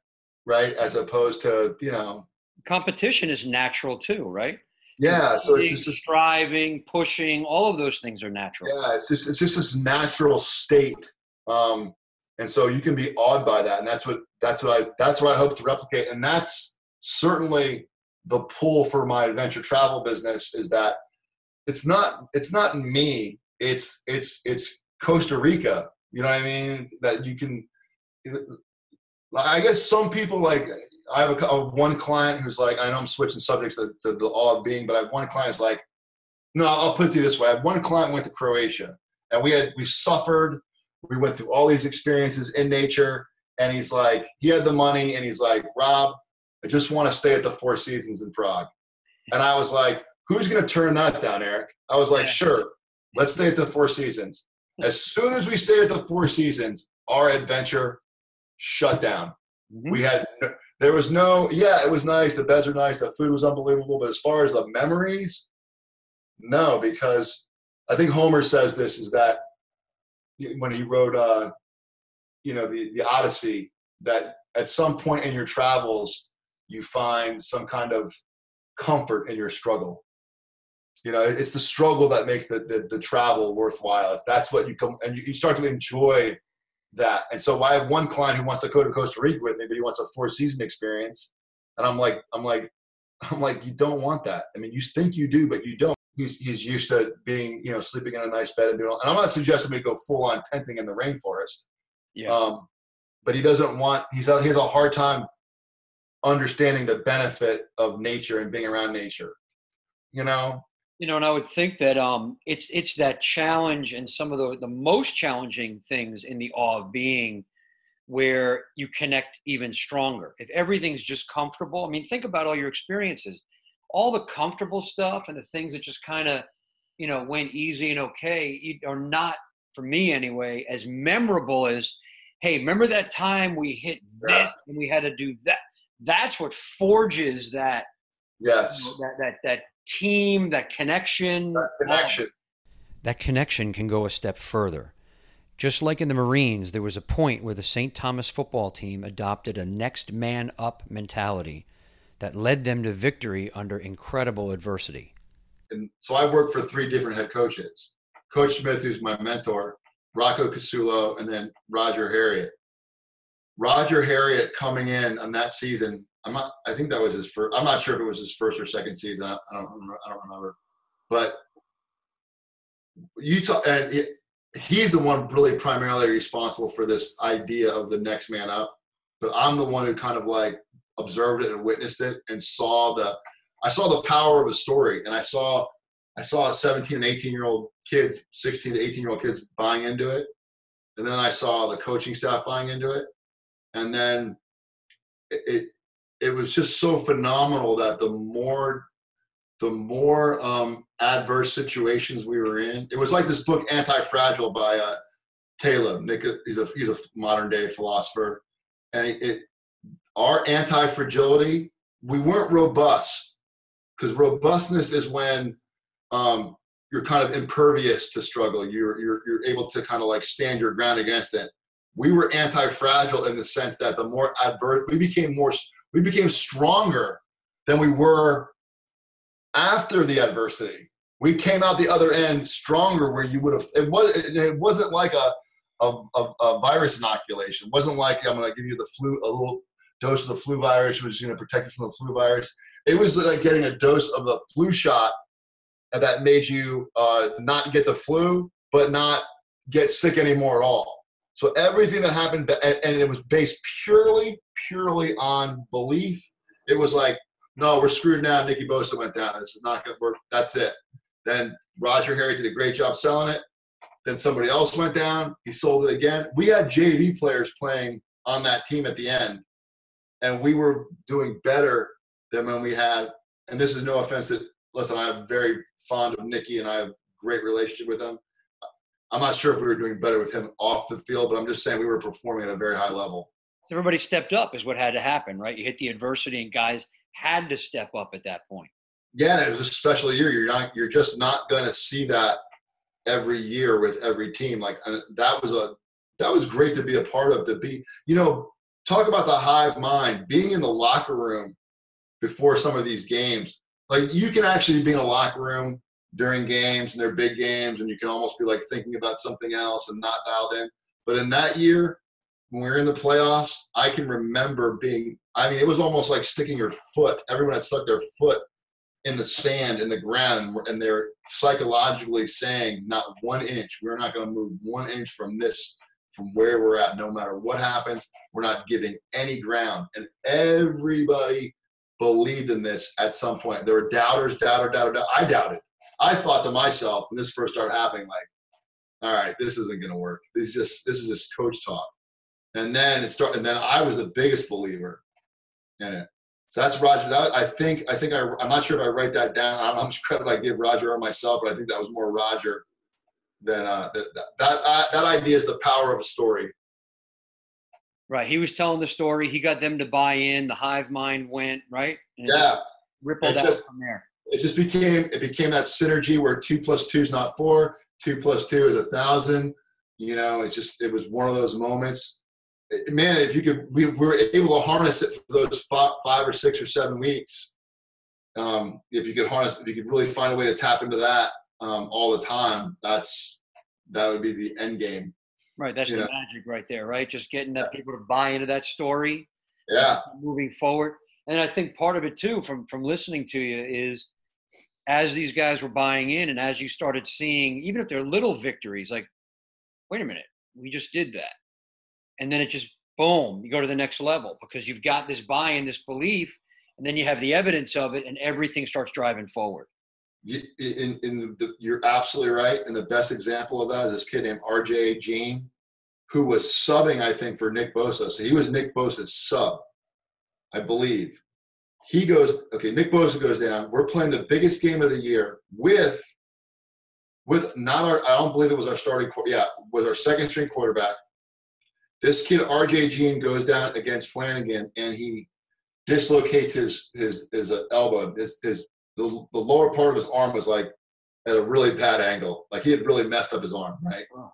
right? As opposed to, you know, competition is natural too, right? Yeah, so it's just striving, pushing, all of those things are natural. Yeah, it's just it's just this natural state, um, and so you can be awed by that, and that's what that's what I that's what I hope to replicate, and that's certainly the pull for my adventure travel business is that it's not it's not me, it's it's it's Costa Rica. You know what I mean? That you can I guess some people like I have a, a, one client who's like I know I'm switching subjects to, to the awe of being, but I have one client who's like, no, I'll put it to you this way: I have one client went to Croatia, and we had we suffered, we went through all these experiences in nature, and he's like, he had the money, and he's like, Rob, I just want to stay at the Four Seasons in Prague, and I was like, who's going to turn that down, Eric? I was like, sure, let's stay at the Four Seasons. As soon as we stayed at the Four Seasons, our adventure shut down. Mm-hmm. We had there was no yeah, it was nice. The beds were nice. The food was unbelievable. But as far as the memories, no, because I think Homer says this is that when he wrote uh, you know the the Odyssey that at some point in your travels you find some kind of comfort in your struggle you know it's the struggle that makes the, the, the travel worthwhile it's, that's what you come and you, you, start to enjoy that. And so I have one client who wants to go to Costa Rica with me, but he wants a four season experience. And I'm like, I'm like, I'm like, you don't want that. I mean, you think you do, but you don't. He's, he's used to being, you know, sleeping in a nice bed and doing all. And I'm not suggesting we go full on tenting in the rainforest. Yeah. Um, but he doesn't want. He's he has a hard time understanding the benefit of nature and being around nature. You know, you know, and I would think that um, it's it's that challenge and some of the the most challenging things in the awe of being, where you connect even stronger. If everything's just comfortable, I mean, think about all your experiences, all the comfortable stuff and the things that just kind of, you know, went easy and okay are not for me anyway as memorable as, hey, remember that time we hit this and we had to do that. That's what forges that yes you know, that that that team, that connection. That connection. Um, that connection can go a step further. Just like in the Marines, there was a point where the St. Thomas football team adopted a next man up mentality that led them to victory under incredible adversity. And so I worked for three different head coaches Coach Smith, who's my mentor, Rocco Casullo, and then Roger Harriott. Roger Harriott coming in on that season, I'm not, I think that was his first, I'm not sure if it was his first or second season. I, don't, I don't remember. But Utah, and it, he's the one really primarily responsible for this idea of the next man up. But I'm the one who kind of like observed it and witnessed it and saw the, I saw the power of a story, and I saw, I saw 17 and 18 year old kids, 16 to 18 year old kids buying into it, and then I saw the coaching staff buying into it, and then it, it, was just so phenomenal that the more the more um, adverse situations we were in. It was like this book, Anti-Fragile, by uh, Taleb. Nick, he's a he's a modern day philosopher, and it our anti-fragility. We weren't robust because robustness is when um, you're kind of impervious to struggle. You're you're you're able to kind of like stand your ground against it. We were anti-fragile in the sense that the more adverse we became more we became stronger than we were after the adversity. We came out the other end stronger where you would have, it, was, it wasn't like a, a, a, a virus inoculation. It wasn't like I'm going to give you the flu, a little dose of the flu virus, which is going to protect you from the flu virus. It was like getting a dose of the flu shot that made you uh, not get the flu, but not get sick anymore at all. So everything that happened, and it was based purely, purely on belief. It was like no, we're screwed now. Nicky Bosa went down. This is not going to work. That's it. Then Roger Harry did a great job selling it. Then somebody else went down. He sold it again. We had JV players playing on that team at the end, and we were doing better than when we had. And this is no offense that listen, I'm very fond of Nicky, and I have great relationship with him. I'm not sure if we were doing better with him off the field, but I'm just saying we were performing at a very high level. So everybody stepped up, is what had to happen, right? You hit the adversity, and guys had to step up at that point. Yeah, it was a special year. You're not, you're just not going to see that every year with every team. Like that was a, that was great to be a part of. To be, you know, talk about the hive mind. Being in the locker room before some of these games, like you can actually be in a locker room during games and they're big games, and you can almost be like thinking about something else and not dialed in. But in that year, when we were in the playoffs, I can remember being, I mean, it was almost like sticking your foot. Everyone had stuck their foot in the sand, in the ground, and they're psychologically saying, not one inch. We're not going to move one inch from this, from where we're at. No matter what happens, we're not giving any ground. And everybody believed in this at some point. There were doubters, doubter, doubter, doubter. I doubted. I thought to myself when this first started happening, like, all right, this isn't going to work. This is just this is just coach talk and then it started. And then I was the biggest believer in it. So that's Roger. That, I think. I think I. I'm not sure if I write that down. I don't know how much credit I give Roger or myself, but I think that was more Roger than uh, that. That that, uh, that idea is the power of a story. Right. He was telling the story. He got them to buy in. The hive mind went right. And yeah. Rippled out from there. It just became. It became that synergy where two plus two is not four. Two plus two is a thousand. You know, it just. It was one of those moments man, if you could, we were able to harness it for those five, five or six or seven weeks. Um, if you could harness, if you could really find a way to tap into that um, all the time, that's that would be the end game. Right, that's the know? magic right there, right? Just getting that people to buy into that story. Yeah. Moving forward, and I think part of it too, from from listening to you, is as these guys were buying in, and as you started seeing, even if they're little victories, like, wait a minute, we just did that and then it just boom, you go to the next level because you've got this buy-in, this belief, and then you have the evidence of it, and everything starts driving forward. In, in the, you're absolutely right, and the best example of that is this kid named R.J. Jean, who was subbing, I think, for Nick Bosa. So he was Nick Bosa's sub, I believe. He goes, okay, Nick Bosa goes down. We're playing the biggest game of the year with with not our I don't believe it was our starting yeah, with our second string quarterback this kid, RJ Jean, goes down against Flanagan and he dislocates his his his uh, elbow. His, his the, the lower part of his arm was like at a really bad angle. Like he had really messed up his arm, right? Wow.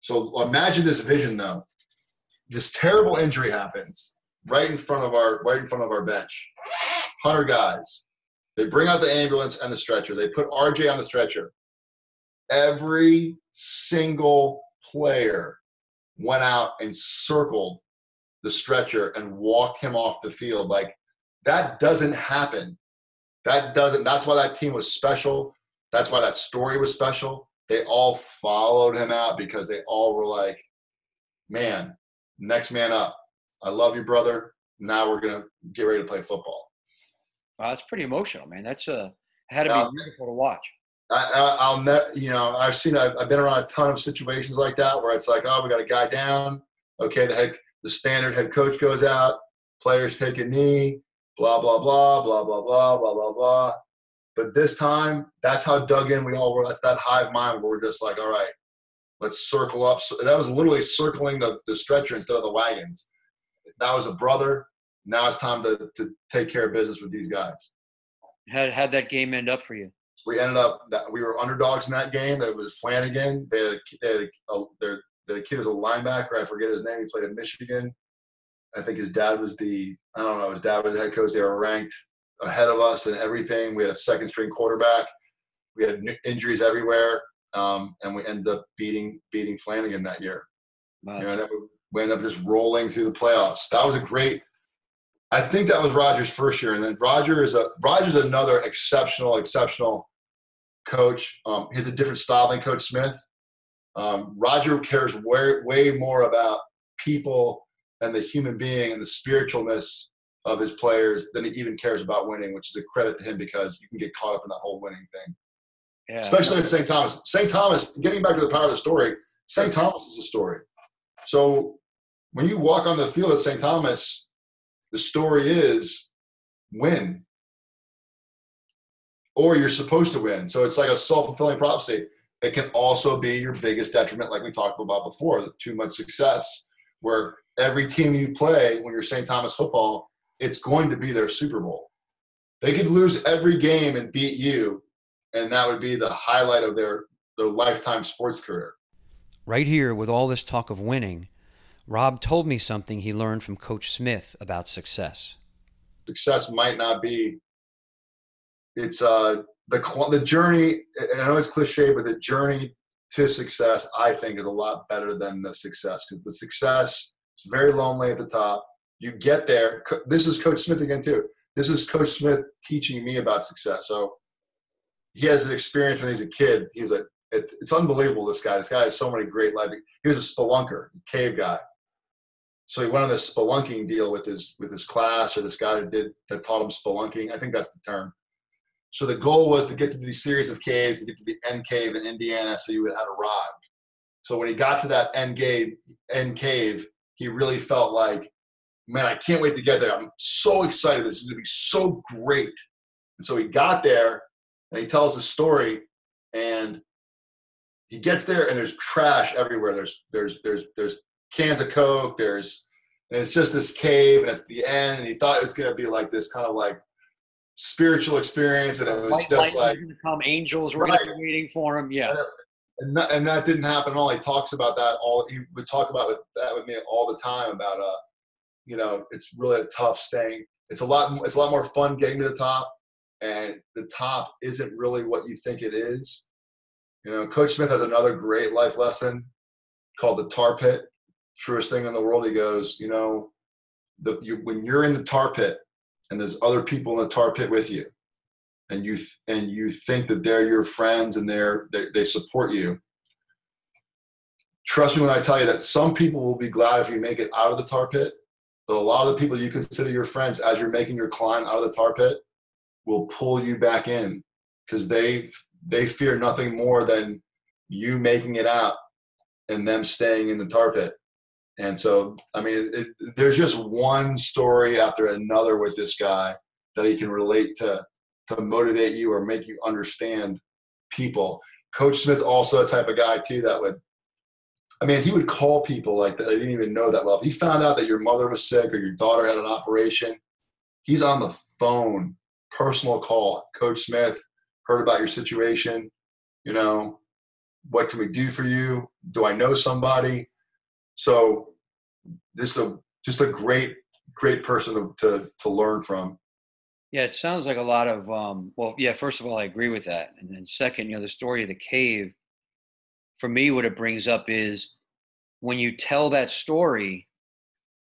So imagine this vision though. This terrible injury happens right in front of our right in front of our bench. Hundred guys. They bring out the ambulance and the stretcher. They put RJ on the stretcher. Every single player went out and circled the stretcher and walked him off the field. Like that doesn't happen. That doesn't. That's why that team was special. That's why that story was special. They all followed him out because they all were like, man, next man up. I love you, brother. Now we're going to get ready to play football. Wow, that's pretty emotional, man. That's uh, had to be beautiful to watch. I, will never, you know, I've seen, I've, I've, been around a ton of situations like that where it's like, oh, we got a guy down. Okay, the head, the standard head coach goes out, players take a knee, blah blah blah blah blah blah blah blah blah. But this time, that's how dug in we all were. That's that hive mind where we're just like, all right, let's circle up. So that was literally circling the, the stretcher instead of the wagons. That was a brother. Now it's time to, to take care of business with these guys. How how'd that game end up for you? We ended up that we were underdogs in that game. It was Flanagan. They had a, they had a, a, their, their kid was a linebacker. I forget his name. He played at Michigan. I think his dad was the I don't know. His dad was the head coach. They were ranked ahead of us and everything. We had a second string quarterback. We had injuries everywhere, um, and we ended up beating beating Flanagan that year. Nice. You know, we ended up just rolling through the playoffs. That was a great. I think that was Roger's first year, and then Roger is a Roger's another exceptional, exceptional coach. Um, he's a different style than Coach Smith. Um, Roger cares way, way more about people and the human being and the spiritualness of his players than he even cares about winning, which is a credit to him because you can get caught up in that whole winning thing. Yeah, Especially at St. Thomas. St. Thomas, getting back to the power of the story, St. Thomas is a story. So when you walk on the field at St. Thomas, the story is win. Or you're supposed to win. So it's like a self fulfilling prophecy. It can also be your biggest detriment, like we talked about before, too much success, where every team you play when you're St. Thomas football, it's going to be their Super Bowl. They could lose every game and beat you, and that would be the highlight of their, their lifetime sports career. Right here, with all this talk of winning, Rob told me something he learned from Coach Smith about success. Success might not be. It's uh the the journey. I know it's cliche, but the journey to success, I think, is a lot better than the success because the success is very lonely at the top you get there. This is Coach Smith again too. This is Coach Smith teaching me about success. So he has an experience when he's a kid. He's a it's, it's unbelievable. This guy. This guy has so many great life. He was a spelunker, cave guy. So he went on this spelunking deal with his with his class or this guy that did that taught him spelunking. I think that's the term. So the goal was to get to these series of caves, to get to the end cave in Indiana, so you have arrived. So when he got to that end cave, end cave, he really felt like man, I can't wait to get there. I'm so excited. This is going to be so great. And so he got there and he tells the story and he gets there and there's trash everywhere. There's, there's, there's, there's cans of Coke. There's, and it's just this cave and it's the end. And he thought it was going to be like this kind of like spiritual experience. And it was just like, come angels were right. waiting for him. Yeah. And that, and that didn't happen at all. He talks about that all. He would talk about that with me all the time about uh, you know, it's really a tough staying. It's a lot. It's a lot more fun getting to the top, and the top isn't really what you think it is. You know, Coach Smith has another great life lesson called the tar pit. Truest thing in the world. He goes, you know, the you, when you're in the tar pit and there's other people in the tar pit with you, and you th- and you think that they're your friends and they're they, they support you. Trust me when I tell you that some people will be glad if you make it out of the tar pit, but a lot of the people you consider your friends as you're making your climb out of the tar pit will pull you back in because they they fear nothing more than you making it out and them staying in the tar pit. And so, I mean, it, there's just one story after another with this guy that he can relate to to motivate you or make you understand people. Coach Smith's also a type of guy too that would I mean, he would call people like that. They didn't even know that well. If he found out that your mother was sick or your daughter had an operation, he's on the phone, personal call. Coach Smith heard about your situation. You know, what can we do for you? Do I know somebody? So just a just a great great person to to, to learn from. Yeah, it sounds like a lot of um, well, yeah. First of all, I agree with that, and then second, you know, the story of the cave. For me, what it brings up is when you tell that story,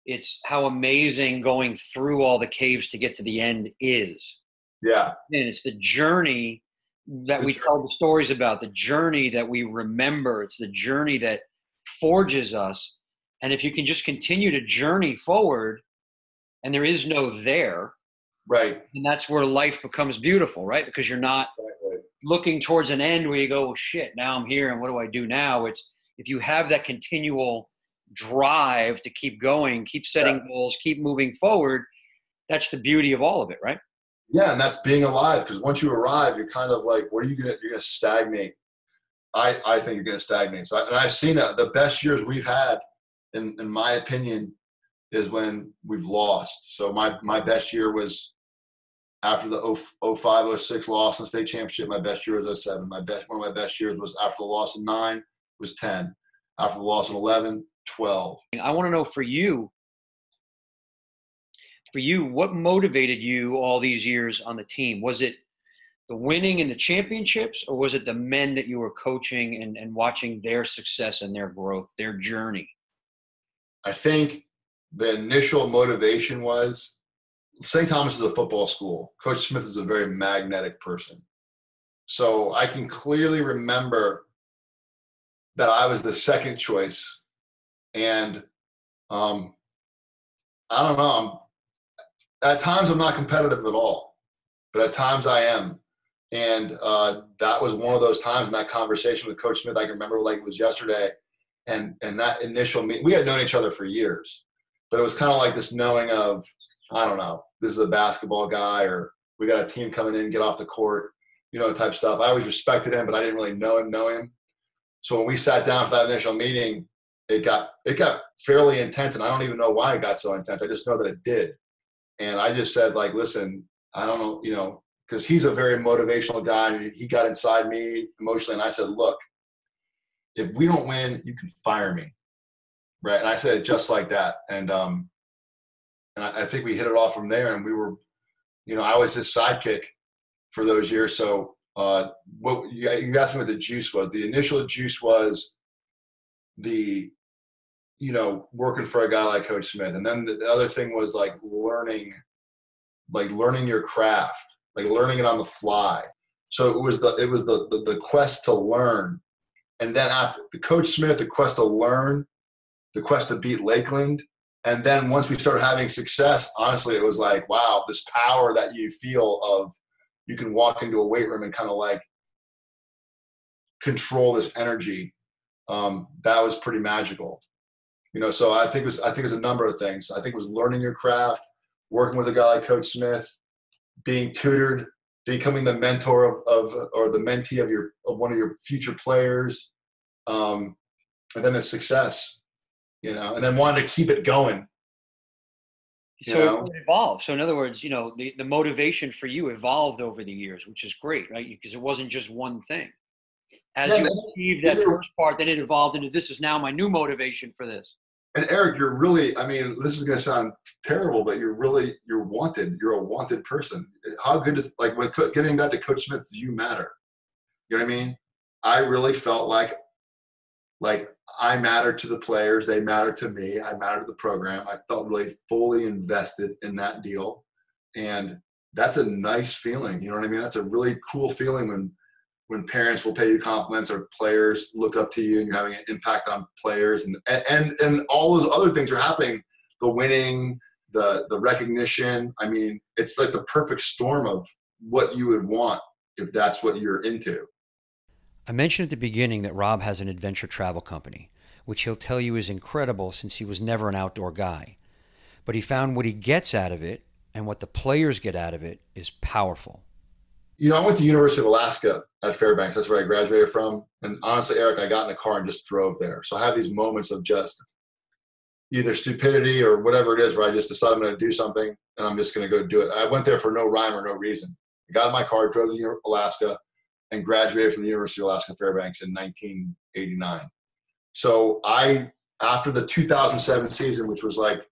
it's how amazing going through all the caves to get to the end is. Yeah, and it's the journey that we tell the stories about, the journey that we remember. It's the journey that forges us, and if you can just continue to journey forward, and there is no there, right, and that's where life becomes beautiful, right? Because you're not right, right. looking towards an end where you go, oh, shit, now I'm here, and what do I do now? It's if you have that continual drive to keep going, keep setting yeah. goals, keep moving forward, that's the beauty of all of it, right? Yeah, and that's being alive because once you arrive, you're kind of like, what are you gonna? You're gonna stagnate. I I think you're gonna stagnate. So, I, and I've seen that the best years we've had, in in my opinion, is when we've lost. So my my best year was after the 05, 06 loss in state championship. My best year was 07. My best one of my best years was after the loss in nine was 10. After the loss in 11, 12. I want to know for you, for you, what motivated you all these years on the team? Was it the winning in the championships, or was it the men that you were coaching and, and watching their success and their growth, their journey? I think the initial motivation was St. Thomas is a football school. Coach Smith is a very magnetic person. So I can clearly remember that I was the second choice. And um, I don't know, I'm, at times I'm not competitive at all, but at times I am. And uh, that was one of those times in that conversation with Coach Smith. I can remember like it was yesterday. And, and that initial meet, we had known each other for years, but it was kind of like this knowing of, I don't know, this is a basketball guy or we got a team coming in, get off the court, you know, type stuff. I always respected him, but I didn't really know him, know him. So when we sat down for that initial meeting, it got it got fairly intense, and I don't even know why it got so intense. I just know that it did, and I just said like, listen, I don't know, you know, because he's a very motivational guy. And he got inside me emotionally, and I said, look, if we don't win, you can fire me, right? And I said it just like that, and um, and I, I think we hit it off from there, and we were, you know, I was his sidekick for those years, so uh, what you, asked me what the juice was. The initial juice was the, you know, working for a guy like Coach Smith, and then the, the other thing was like learning, like learning your craft, like learning it on the fly. So it was the it was the the, the quest to learn, and then after the Coach Smith, the quest to learn, the quest to beat Lakeland, and then once we started having success, honestly, it was like, wow, this power that you feel of you can walk into a weight room and kind of like control this energy. Um, that was pretty magical. You know, so I think it was I think it was a number of things. I think it was learning your craft, working with a guy like Coach Smith, being tutored, becoming the mentor of, of or the mentee of your of one of your future players, um, and then the success. You know, and then wanting to keep it going so it evolved. So in other words, you know, the, the motivation for you evolved over the years, which is great, right? Because it wasn't just one thing. As yeah, you achieved that first part, then it evolved into this is now my new motivation for this. And Eric, you're really, I mean, this is going to sound terrible, but you're really, you're wanted. You're a wanted person. How good is, like, when getting back to Coach Smith, you matter? You know what I mean? I really felt like, like I mattered to the players. They mattered to me. I mattered to the program. I felt really fully invested in that deal. And that's a nice feeling. You know what I mean? That's a really cool feeling when when parents will pay you compliments or players look up to you and you're having an impact on players and and and all those other things are happening. The winning, the the recognition. I mean, it's like the perfect storm of what you would want if that's what you're into. I mentioned at the beginning that Rob has an adventure travel company, which he'll tell you is incredible since he was never an outdoor guy. But he found what he gets out of it and what the players get out of it is powerful. You know, I went to University of Alaska at Fairbanks. That's where I graduated from. And honestly, Eric, I got in a car and just drove there. So I have these moments of just either stupidity or whatever it is where I just decide I'm going to do something and I'm just going to go do it. I went there for no rhyme or no reason. I got in my car, drove to Alaska, and graduated from the University of Alaska Fairbanks in 1989. So I, after the 2007 season, which was like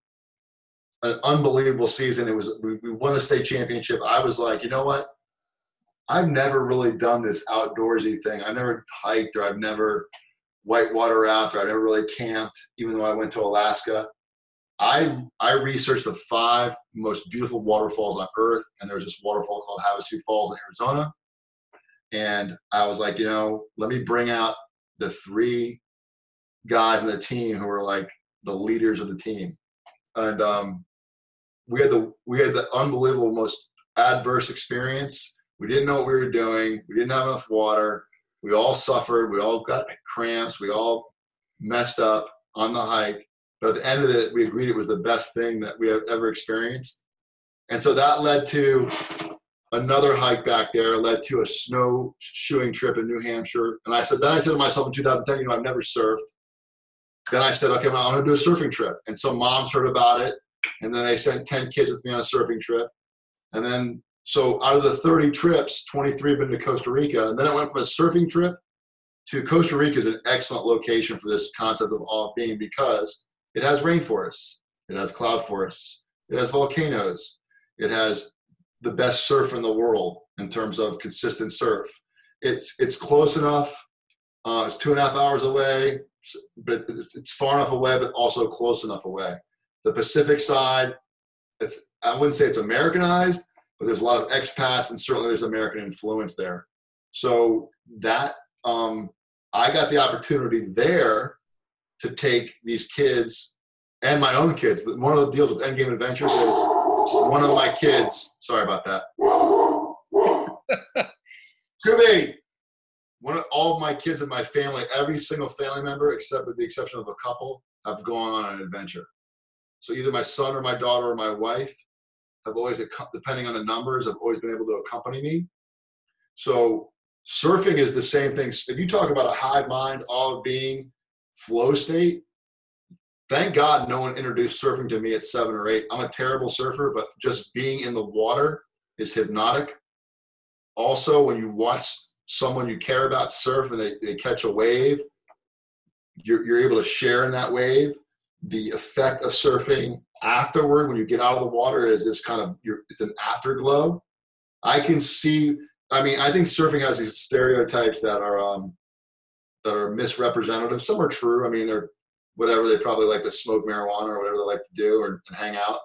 an unbelievable season, it was we, we won the state championship. I was like, you know what? I've never really done this outdoorsy thing. I've never hiked or I've never whitewater rafted. Or I've never really camped, even though I went to Alaska. I I researched the five most beautiful waterfalls on earth, and there was this waterfall called Havasu Falls in Arizona. And I was like, you know, let me bring out the three guys in the team who were like the leaders of the team. And um, we had the we had the unbelievable most adverse experience. We didn't know what we were doing. We didn't have enough water. We all suffered. We all got cramps. We all messed up on the hike. But at the end of it, we agreed it was the best thing that we have ever experienced. And so that led to another hike back there, led to a snowshoeing trip in New Hampshire. And I said, then I said to myself in 2010, you know, I've never surfed. Then I said, okay, I'm going to do a surfing trip. And some moms heard about it. And then they sent 10 kids with me on a surfing trip. And then, so out of the 30 trips, 23 have been to Costa Rica. And then I went from a surfing trip to Costa Rica is an excellent location for this concept of off being because it has rainforests, it has cloud forests, it has volcanoes, it has the best surf in the world in terms of consistent surf. It's it's close enough. Uh, it's two and a half hours away, but it's, it's far enough away, but also close enough away. The Pacific side, it's I wouldn't say it's Americanized, but there's a lot of expats and certainly there's American influence there. So that um, I got the opportunity there to take these kids and my own kids. But one of the deals with Endgame Adventures is one of my kids. Sorry about that. Scooby. One of all of my kids in my family, every single family member, except with the exception of a couple, have gone on an adventure. So either my son or my daughter or my wife have always, depending on the numbers, have always been able to accompany me. So surfing is the same thing. If you talk about a high mind, all being, flow state, thank God no one introduced surfing to me at seven or eight. I'm a terrible surfer, but just being in the water is hypnotic. Also, when you watch someone you care about surf and they, they catch a wave, you're, you're able to share in that wave. The effect of surfing afterward, when you get out of the water, is this kind of it's an afterglow. I can see. I mean, I think surfing has these stereotypes that are um, that are misrepresentative. Some are true. I mean, they're whatever they probably like to smoke marijuana or whatever they like to do or and hang out.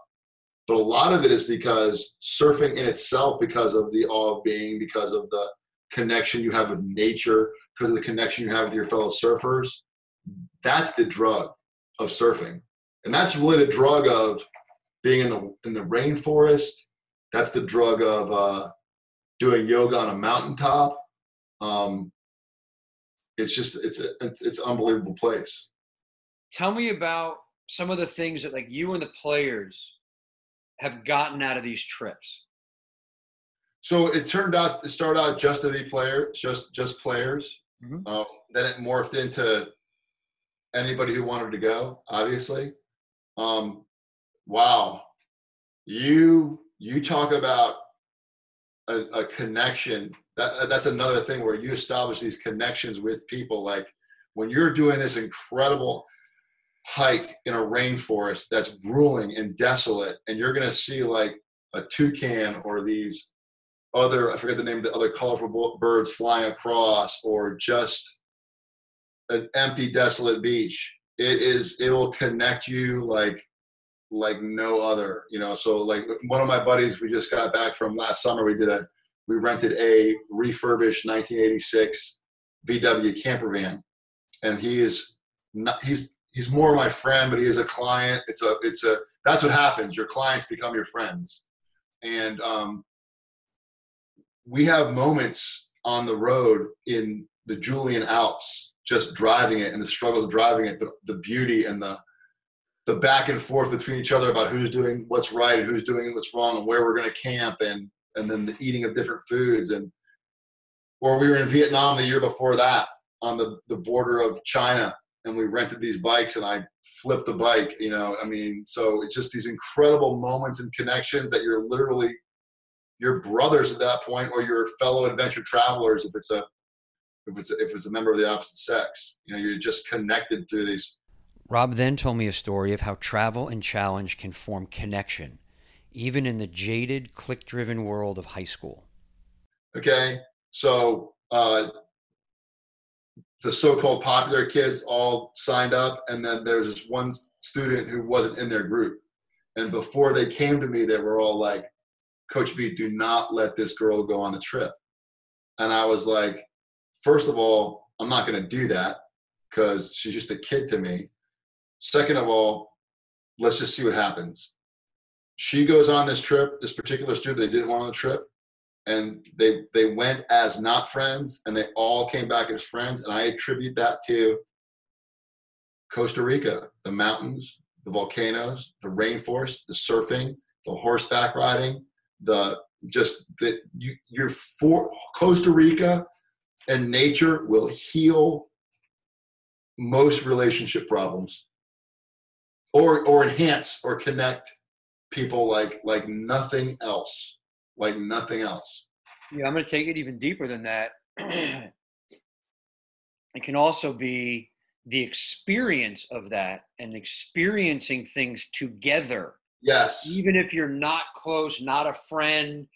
But a lot of it is because surfing in itself, because of the awe of being, because of the connection you have with nature, because of the connection you have with your fellow surfers, that's the drug of surfing. And that's really the drug of being in the in the rainforest. That's the drug of uh, doing yoga on a mountaintop. Um, it's just it's a, it's it's an unbelievable place. Tell me about some of the things that like you and the players have gotten out of these trips. So it turned out it started out just to be players, just just players. Mm-hmm. Um, then it morphed into anybody who wanted to go. Obviously, um, wow, you you talk about a, a connection. That that's another thing where you establish these connections with people. Like when you're doing this incredible hike in a rainforest that's grueling and desolate, and you're to see like a toucan or these other, I forget the name of the other colorful birds flying across, or just an empty, desolate beach. It is, it will connect you like like no other you know so like one of my buddies we just got back from last summer we did a we rented a refurbished 1986 vw camper van and he is not he's he's more my friend, but he is a client. It's a it's a that's what happens. Your clients become your friends, and um, we have moments on the road in the Julian Alps, just driving it and the struggles of driving it, but the beauty and the the back and forth between each other about who's doing what's right and who's doing what's wrong and where we're going to camp and and then the eating of different foods and or we were in Vietnam the year before that on the, the border of China and we rented these bikes and I flipped the bike, you know, I mean, so it's just these incredible moments and connections that you're literally your brothers at that point or your fellow adventure travelers if it's a if it's a, if it's a member of the opposite sex. You know, you're just connected through these. Rob then told me a story of how travel and challenge can form connection, even in the jaded, click-driven world of high school. Okay, so uh, the so-called popular kids all signed up, and then there's this one student who wasn't in their group. And before they came to me, they were all like, Coach B, do not let this girl go on the trip. And I was like, first of all, I'm not going to do that because she's just a kid to me. Second of all, let's just see what happens. She goes on this trip, this particular student they didn't want on the trip, and they they went as not friends, and they all came back as friends. And I attribute that to Costa Rica, the mountains, the volcanoes, the rainforest, the surfing, the horseback riding, the just that you you're for Costa Rica and nature will heal most relationship problems or or enhance or connect people like like nothing else like nothing else. Yeah i'm going to take it even deeper than that. It can also be the experience of that and experiencing things together. Yes. Even if you're not close not a friend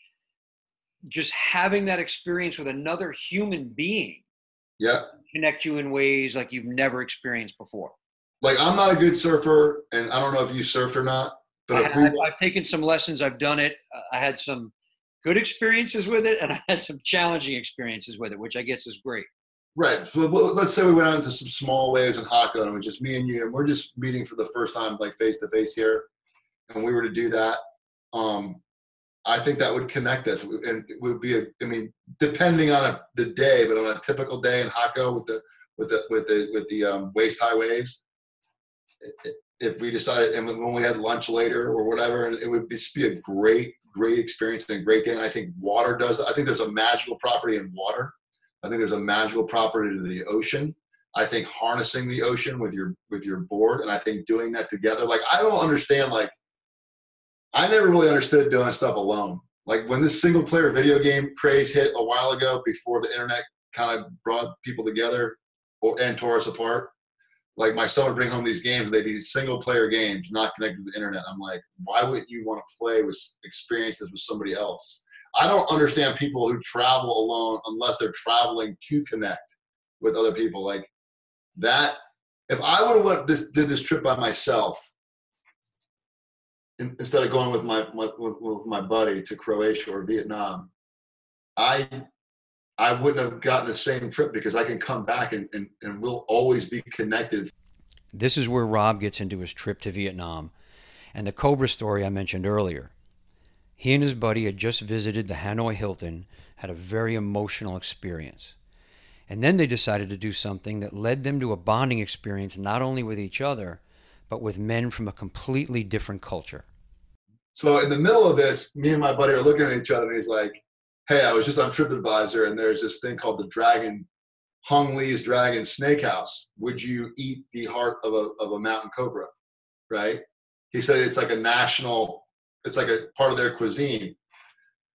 just having that experience with another human being yeah. connect you in ways like you've never experienced before. Like i'm not a good surfer and i don't know if you surf or not but I, have I've taken some lessons i've done it uh, i had some good experiences with it and i had some challenging experiences with it which i guess is great. Right so let's say we went out into some small waves in Jaco and it was just me and you and we're just meeting for the first time like face to face here and we were to do that um I think that would connect us, and it would be a. I mean, depending on a, the day, but on a typical day in Jaco with the with the with the with the um, waist high waves, if we decided, and when we had lunch later or whatever, it would just be a great, great experience and a great day. And I think water does. I think there's a magical property in water. I think there's a magical property to the ocean. I think harnessing the ocean with your with your board, and I think doing that together. Like I don't understand like I never really understood doing stuff alone. Like when this single player video game craze hit a while ago, before the internet kind of brought people together or, and tore us apart. Like my son would bring home these games, and they'd be single player games, not connected to the internet. I'm like, why wouldn't you want to play with experiences with somebody else? I don't understand people who travel alone unless they're traveling to connect with other people. Like that, if I would have went this did this trip by myself, instead of going with my with, with my buddy to Croatia or Vietnam, I I wouldn't have gotten the same trip because I can come back and, and, and we'll always be connected. This is where Rob gets into his trip to Vietnam and the Cobra story I mentioned earlier. He and his buddy had just visited the Hanoi Hilton, had a very emotional experience. And then they decided to do something that led them to a bonding experience not only with each other, but with men from a completely different culture. So in the middle of this, me and my buddy are looking at each other, and he's like, "Hey, I was just on TripAdvisor, and there's this thing called the Dragon, Hung Lee's Dragon Snake House. Would you eat the heart of a of a mountain cobra?" Right? He said it's like a national, it's like a part of their cuisine.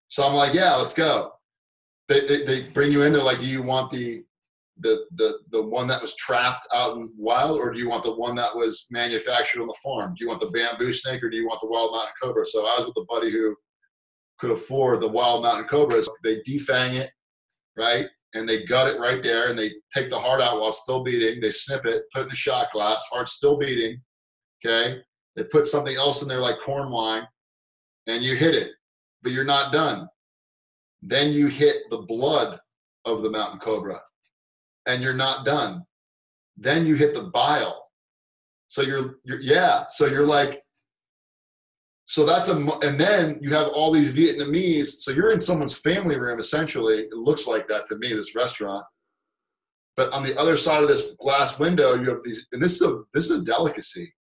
So I'm like, "Yeah, let's go." They, they, they bring you in. They're like, "Do you want the the the the one that was trapped out in wild, or do you want the one that was manufactured on the farm? Do you want the bamboo snake, or do you want the wild mountain cobra? So I was with a buddy who could afford the wild mountain cobras. They defang it, right, and they gut it right there, and they take the heart out while still beating. They snip it, put it in a shot glass, heart still beating. Okay, they put something else in there like corn wine, and you hit it, but you're not done. Then you hit the blood of the mountain cobra and you're not done. Then you hit the bile. So you're, you're yeah. So you're like, so that's a, and then you have all these Vietnamese. So you're in someone's family room essentially. It looks like that to me. This restaurant, but on the other side of this glass window, you have these, and this is a this is a delicacy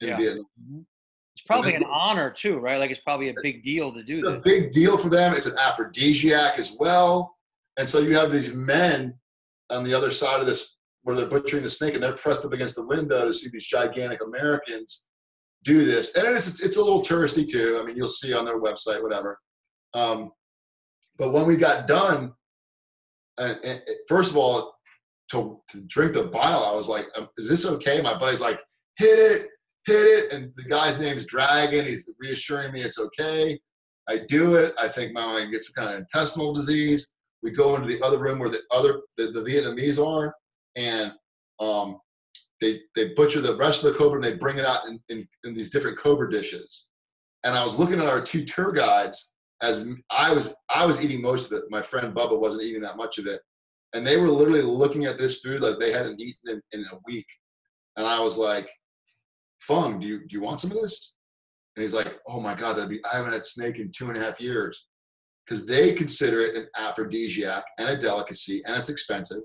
in yeah. Vietnam. Mm-hmm. It's probably an honor too, right? Like it's probably a big deal to do it's this. a big deal for them. It's an aphrodisiac as well. And so you have these men on the other side of this where they're butchering the snake and they're pressed up against the window to see these gigantic Americans do this. And it's it's a little touristy too. I mean, you'll see on their website, whatever. Um, but when we got done, and, and first of all, to, to drink the bile, I was like, um, "Is this okay?" My buddy's like, "Hit it, hit it," and the guy's name's Dragon. He's reassuring me it's okay. I do it. I think my mind gets some kind of intestinal disease. We go into the other room where the other the, the Vietnamese are, and um, they they butcher the rest of the cobra and they bring it out in, in, in these different cobra dishes. And I was looking at our two tour guides as I was I was eating most of it. My friend Bubba wasn't eating that much of it, and they were literally looking at this food like they hadn't eaten in, in a week. And I was like, "Fung, do you do you want some of this?" And he's like, "Oh my god, that'd be I haven't had snake in two and a half years." Because they consider it an aphrodisiac and a delicacy, and it's expensive,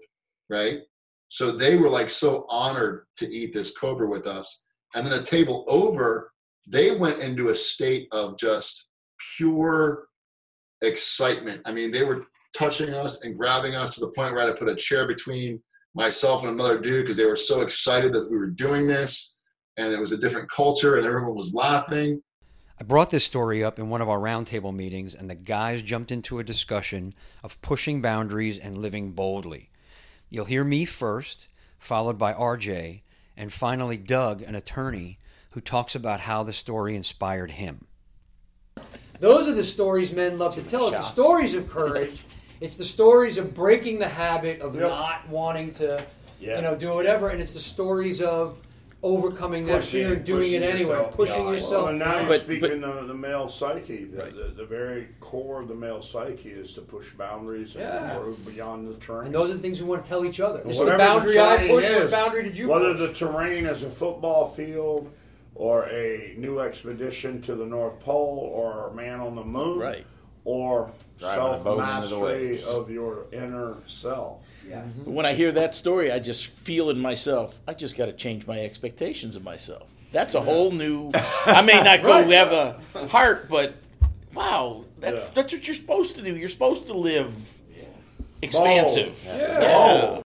right? So they were like so honored to eat this cobra with us. And then the table over, they went into a state of just pure excitement. I mean, they were touching us and grabbing us to the point where I had to put a chair between myself and another dude because they were so excited that we were doing this and it was a different culture and everyone was laughing. I brought this story up in one of our roundtable meetings, and the guys jumped into a discussion of pushing boundaries and living boldly. You'll hear me first, followed by RJ, and finally Doug, an attorney, who talks about how the story inspired him. Those are the stories men love to tell. It's the stories of courage. Yes. It's the stories of breaking the habit of yep. not wanting to, yeah. you know, do whatever, and it's the stories of overcoming pushing, that fear and doing it anyway, yourself, pushing yeah, yourself. Well, and now you're speaking but, of the male psyche. The, right. the, the, very core of the male psyche is to push boundaries and yeah. beyond the terrain. And those are the things we want to tell each other. This is the boundary I push. What boundary did you Whether push? the terrain is a football field or a new expedition to the North Pole or a man on the moon, right. or self mastery of your inner self. Yeah. Mm-hmm. When I hear that story, I just feel in myself, I just got to change my expectations of myself. That's a whole new. I may not go right. have a heart, but wow, that's yeah. that's what you're supposed to do. You're supposed to live expansive. Yeah. yeah.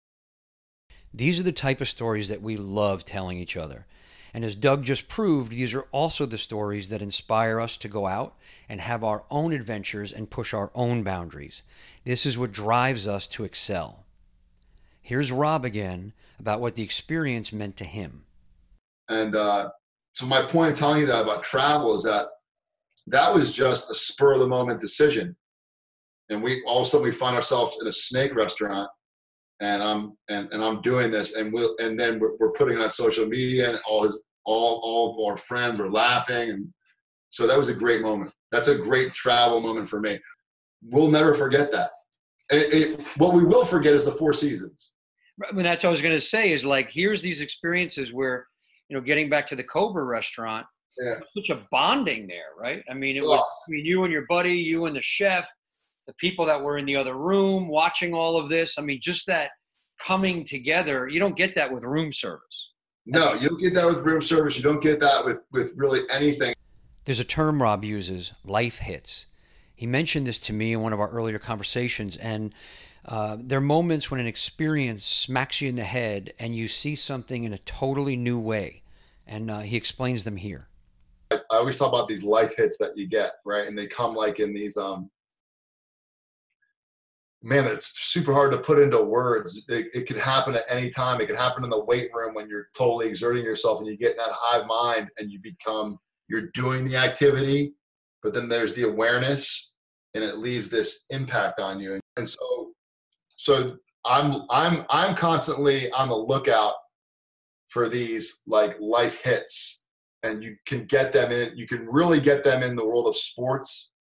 These are the type of stories that we love telling each other. And as Doug just proved, these are also the stories that inspire us to go out and have our own adventures and push our own boundaries. This is what drives us to excel. Here's Rob again about what the experience meant to him. And uh, so, my point in telling you that about travel is that that was just a spur of the moment decision. And we all of a sudden we find ourselves in a snake restaurant and I'm and, and I'm doing this, and we'll and then we're, we're putting on social media, and all his all all of our friends were laughing, and so that was a great moment. That's a great travel moment for me. We'll never forget that. It, it, what we will forget is the four seasons. I mean, that's what I was going to say. Is like here's these experiences where, you know, getting back to the Cobra restaurant, yeah. such a bonding there, right? I mean, it was oh. I mean, you and your buddy, you and the chef, the people that were in the other room watching all of this. I mean, just that coming together, you don't get that with room service. No, you don't get that with room service. You don't get that with, with really anything. There's a term Rob uses, life hits. He mentioned this to me in one of our earlier conversations, and uh, there are moments when an experience smacks you in the head and you see something in a totally new way. And uh, he explains them here. I always talk about these life hits that you get, right? And they come like in these um, man, it's super hard to put into words. It, it could happen at any time. It could happen in the weight room when you're totally exerting yourself and you get in that high mind and you become, you're doing the activity, but then there's the awareness and it leaves this impact on you. And so, so I'm, I'm, I'm constantly on the lookout for these like life hits and you can get them in, you can really get them in the world of sports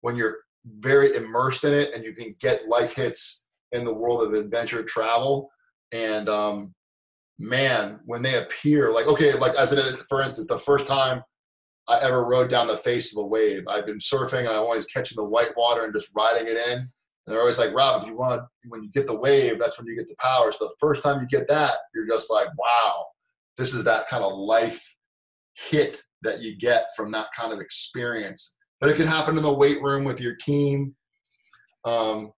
when you're very immersed in it and you can get life hits in the world of adventure travel. And um, man when they appear like okay like as an for instance the first time i ever rode down the face of a wave i've been surfing and i'm always catching the white water and just riding it in. And they're always like rob if you want when you get the wave that's when you get the power. So the first time you get that you're just like wow this is that kind of life hit that you get from that kind of experience but it can happen in the weight room with your team. Um,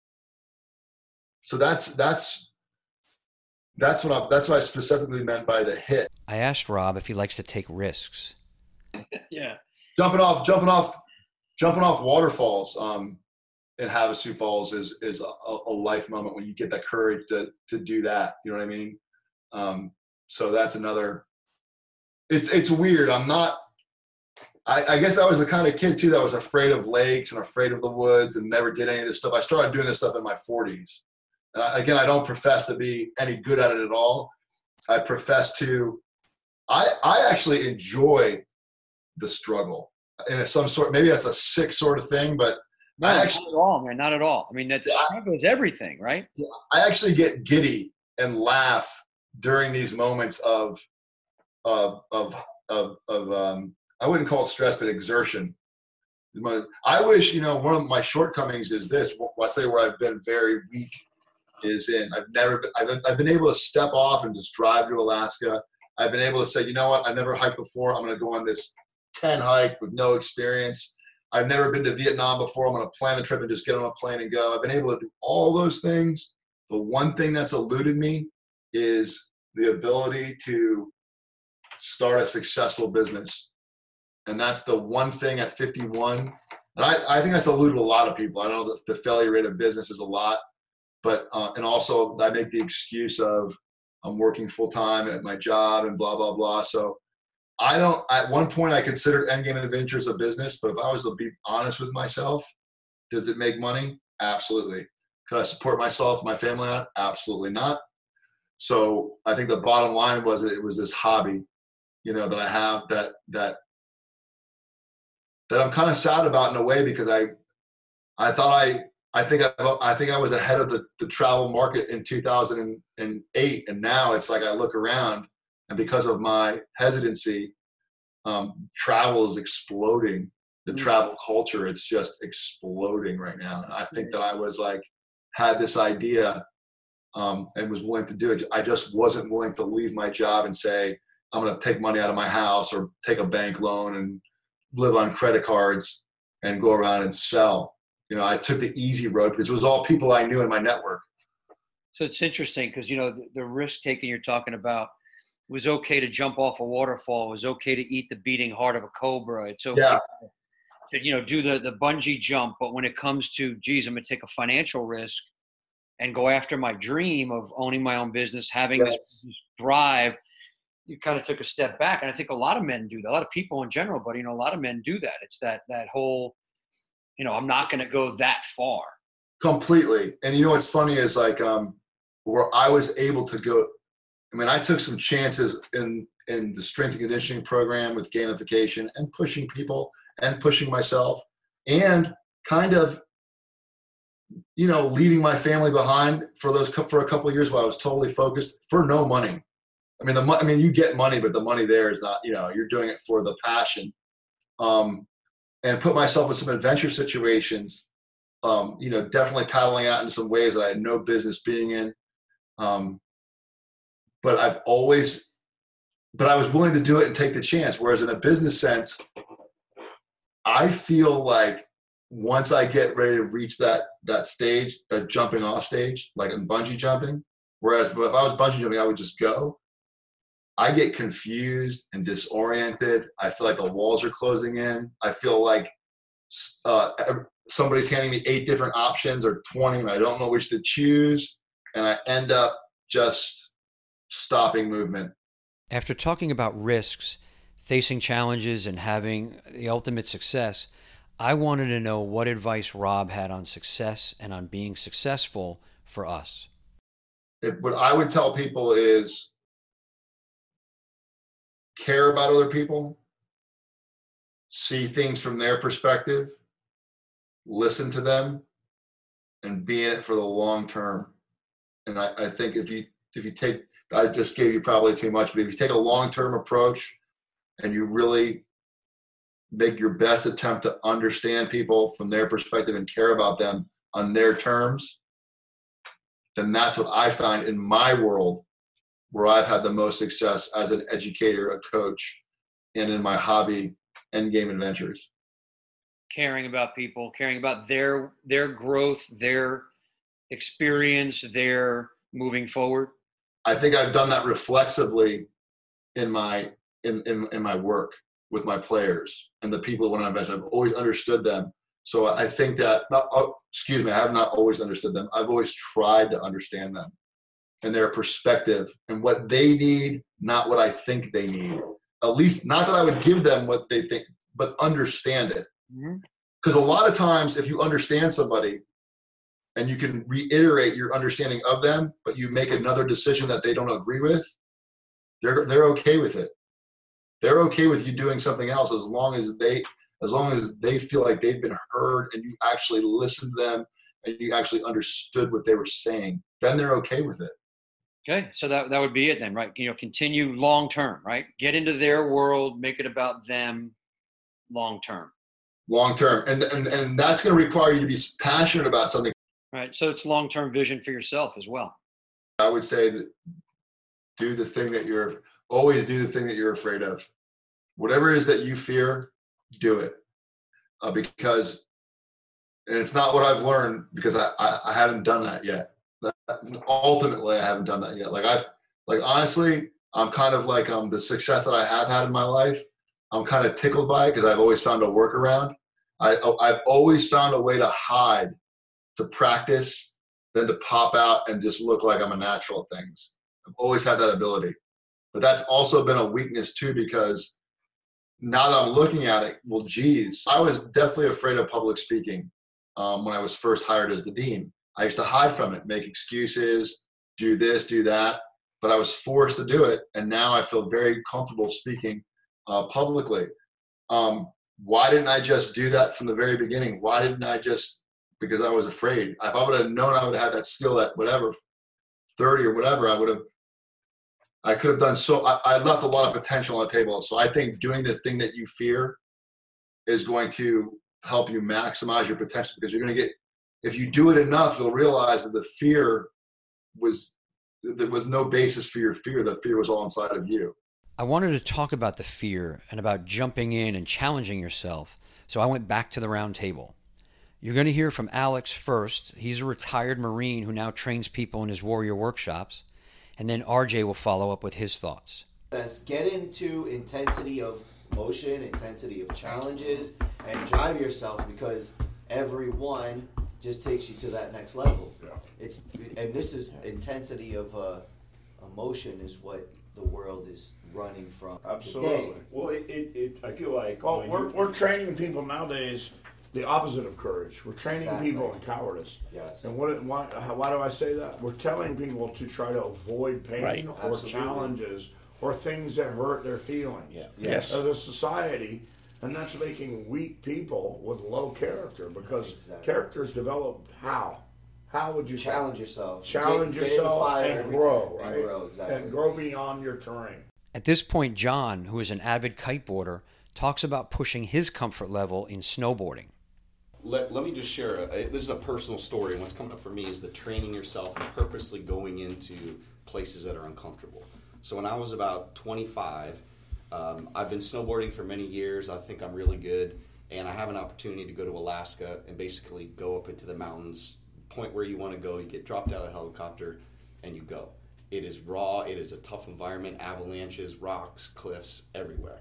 so that's that's that's what I, that's what I specifically meant by the hit. I asked Rob if he likes to take risks. yeah, jumping off, jumping off, jumping off waterfalls. Um, in Havasu Falls is is a, a, life moment when you get that courage to to do that. You know what I mean? Um, so that's another. It's it's weird. I'm not. I, I guess I was the kind of kid too that was afraid of lakes and afraid of the woods and never did any of this stuff. I started doing this stuff in my 40s. Uh, again, I don't profess to be any good at it at all. I profess to. I I actually enjoy the struggle in some sort. Maybe that's a sick sort of thing, but no, I actually, not at all, man. Not at all. I mean, that the struggle is everything, right? I actually get giddy and laugh during these moments of of of of, of um, I wouldn't call it stress, but exertion. I wish, you know, one of my shortcomings is this. I say where I've been very weak is in I've never I've, I've been able to step off and just drive to Alaska. I've been able to say, you know what, I've never hiked before. I'm going to go on this 10 hike with no experience. I've never been to Vietnam before. I'm going to plan the trip and just get on a plane and go. I've been able to do all those things. The one thing that's eluded me is the ability to start a successful business. And that's the one thing at 51. And I, I think that's eluded a lot of people. I know that the failure rate of business is a lot, but, uh, and also I make the excuse of I'm working full time at my job and blah, blah, blah. So I don't. At one point, I considered Endgame Adventures a business, but if I was to be honest with myself, does it make money? Absolutely. Could I support myself, my family on it? Absolutely not. So I think the bottom line was that it was this hobby, you know, that I have that that that I'm kind of sad about in a way because I I thought I I think I, I think I was ahead of the, the travel market in 2008, and now it's like I look around and because of my hesitancy, um, travel is exploding. The mm. travel culture, it's just exploding right now. And I think that I was like, had this idea um, and was willing to do it. I just wasn't willing to leave my job and say, I'm going to take money out of my house or take a bank loan and live on credit cards and go around and sell. You know, I took the easy road because it was all people I knew in my network. So it's interesting because, you know, the, the risk taking you're talking about – was okay to jump off a waterfall. It was okay to eat the beating heart of a cobra. It's okay yeah. to, you know, do the, the bungee jump. But when it comes to, geez, I'm going to take a financial risk and go after my dream of owning my own business, having yes. this drive, you kind of took a step back. And I think a lot of men do that. A lot of people in general, but, you know, a lot of men do that. It's that, that whole, you know, I'm not going to go that far. Completely. And you know, what's funny is like, um, where I was able to go I mean, I took some chances in in the strength and conditioning program with gamification and pushing people and pushing myself and kind of you know leaving my family behind for those for a couple of years while I was totally focused for no money. I mean, the I mean, you get money, but the money there is not. You know, you're doing it for the passion. Um, and put myself in some adventure situations. Um, you know, definitely paddling out in some ways that I had no business being in. Um, but I've always, but I was willing to do it and take the chance. Whereas in a business sense, I feel like once I get ready to reach that that stage, that jumping off stage, like in bungee jumping, whereas if I was bungee jumping, I would just go. I get confused and disoriented. I feel like the walls are closing in. I feel like uh, somebody's handing me eight different options or 20 and I don't know which to choose. And I end up just stopping movement. After talking about risks, facing challenges, and having the ultimate success, I wanted to know what advice Rob had on success and on being successful for us. What I would tell people is care about other people, see things from their perspective, listen to them, and be in it for the long term. And I, I think if you if you take I just gave you probably too much, but if you take a long term approach and you really make your best attempt to understand people from their perspective and care about them on their terms, then that's what I find in my world where I've had the most success as an educator, a coach, and in my hobby, Endgame Adventures. Caring about people, caring about their their growth, their experience, their moving forward. I think I've done that reflexively in my in, in, in my work with my players and the people when I'm I've always understood them. So I think that, not, oh, excuse me, I have not always understood them. I've always tried to understand them and their perspective and what they need, not what I think they need. At least, not that I would give them what they think, but understand it. Because mm-hmm. a lot of times, if you understand somebody and you can reiterate your understanding of them, but you make another decision that they don't agree with, they're they're okay with it. They're okay with you doing something else as long as they as long as they feel like they've been heard and you actually listened to them and you actually understood what they were saying, then they're okay with it. Okay, so that that would be it then, right? You know, continue long term, right? Get into their world, make it about them, long term. Long term, and and and that's going to require you to be passionate about something. Right. So it's long term vision for yourself as well. I would say that do the thing that you're always do the thing that you're afraid of. Whatever it is that you fear, do it. Uh, because and it's not what I've learned because I, I, I haven't done that yet. Ultimately, I haven't done that yet. Like I've like honestly, I'm kind of like um the success that I have had in my life. I'm kind of tickled by it because I've always found a workaround. I I've always found a way to hide, to practice, then to pop out and just look like I'm a natural at things. I've always had that ability. But that's also been a weakness too because now that I'm looking at it, well, geez, I was definitely afraid of public speaking um, when I was first hired as the dean. I used to hide from it, make excuses, do this, do that, but I was forced to do it, and now I feel very comfortable speaking uh, publicly. Um, why didn't I just do that from the very beginning? Why didn't I just because I was afraid? If I would have known I would have had that skill at whatever, 30 or whatever, I would have I could have done so. I, I, left a lot of potential on the table. So I think doing the thing that you fear is going to help you maximize your potential because you're going to get, if you do it enough, you'll realize that the fear was, there was no basis for your fear. The fear was all inside of you. I wanted to talk about the fear and about jumping in and challenging yourself. So I went back to the round table. You're going to hear from Alex first. He's a retired Marine who now trains people in his warrior workshops and then RJ will follow up with his thoughts. Says get into intensity of motion, intensity of challenges, and drive yourself because every one just takes you to that next level. Yeah. It's and this is intensity of uh, emotion is what the world is running from. Absolutely. Today. Well, it, it, it, I feel like. Well, we're, we're training people nowadays the opposite of courage. We're training exactly. people in cowardice. Yes. And what? Why, why do I say that? We're telling people to try to avoid pain right. or Absolutely. challenges or things that hurt their feelings. Yeah. Yes. As a society, and that's making weak people with low character because exactly. characters develop how. How would you challenge yourself? Challenge get, yourself get and grow, right? And grow, exactly. And grow beyond your terrain. At this point, John, who is an avid kiteboarder, talks about pushing his comfort level in snowboarding let, let me just share a, this is a personal story and what's coming up for me is the training yourself and purposely going into places that are uncomfortable so when i was about 25 um, i've been snowboarding for many years i think i'm really good and i have an opportunity to go to alaska and basically go up into the mountains point where you want to go you get dropped out of a helicopter and you go it is raw it is a tough environment avalanches rocks cliffs everywhere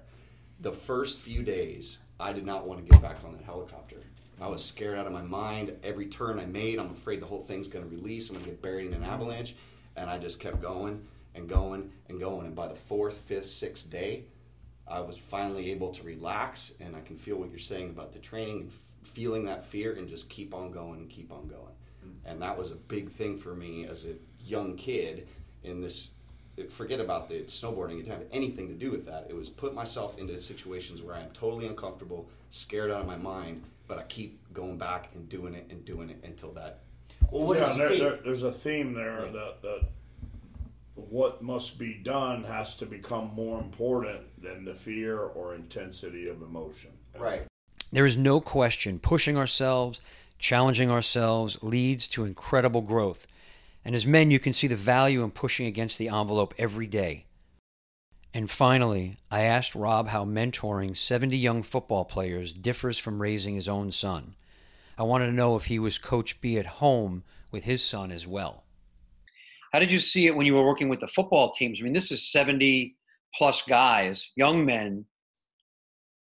the first few days i did not want to get back on that helicopter I was scared out of my mind. Every turn I made, I'm afraid the whole thing's going to release. I'm going to get buried in an avalanche. And I just kept going and going and going. And by the fourth, fifth, sixth day, I was finally able to relax. And I can feel what you're saying about the training and f- feeling that fear and just keep on going and keep on going. Mm-hmm. And that was a big thing for me as a young kid in this. Forget about the snowboarding. It didn't have anything to do with that. It was put myself into situations where I am totally uncomfortable, scared out of my mind, but I keep going back and doing it and doing it until that. Well, what yeah, there, there, there's a theme there yeah. that, that what must be done has to become more important than the fear or intensity of emotion. Right. There is no question pushing ourselves, challenging ourselves leads to incredible growth. And as men, you can see the value in pushing against the envelope every day. And finally, I asked Rob how mentoring 70 young football players differs from raising his own son. I wanted to know if he was Coach B at home with his son as well. How did you see it when you were working with the football teams? I mean, this is 70 plus guys, young men,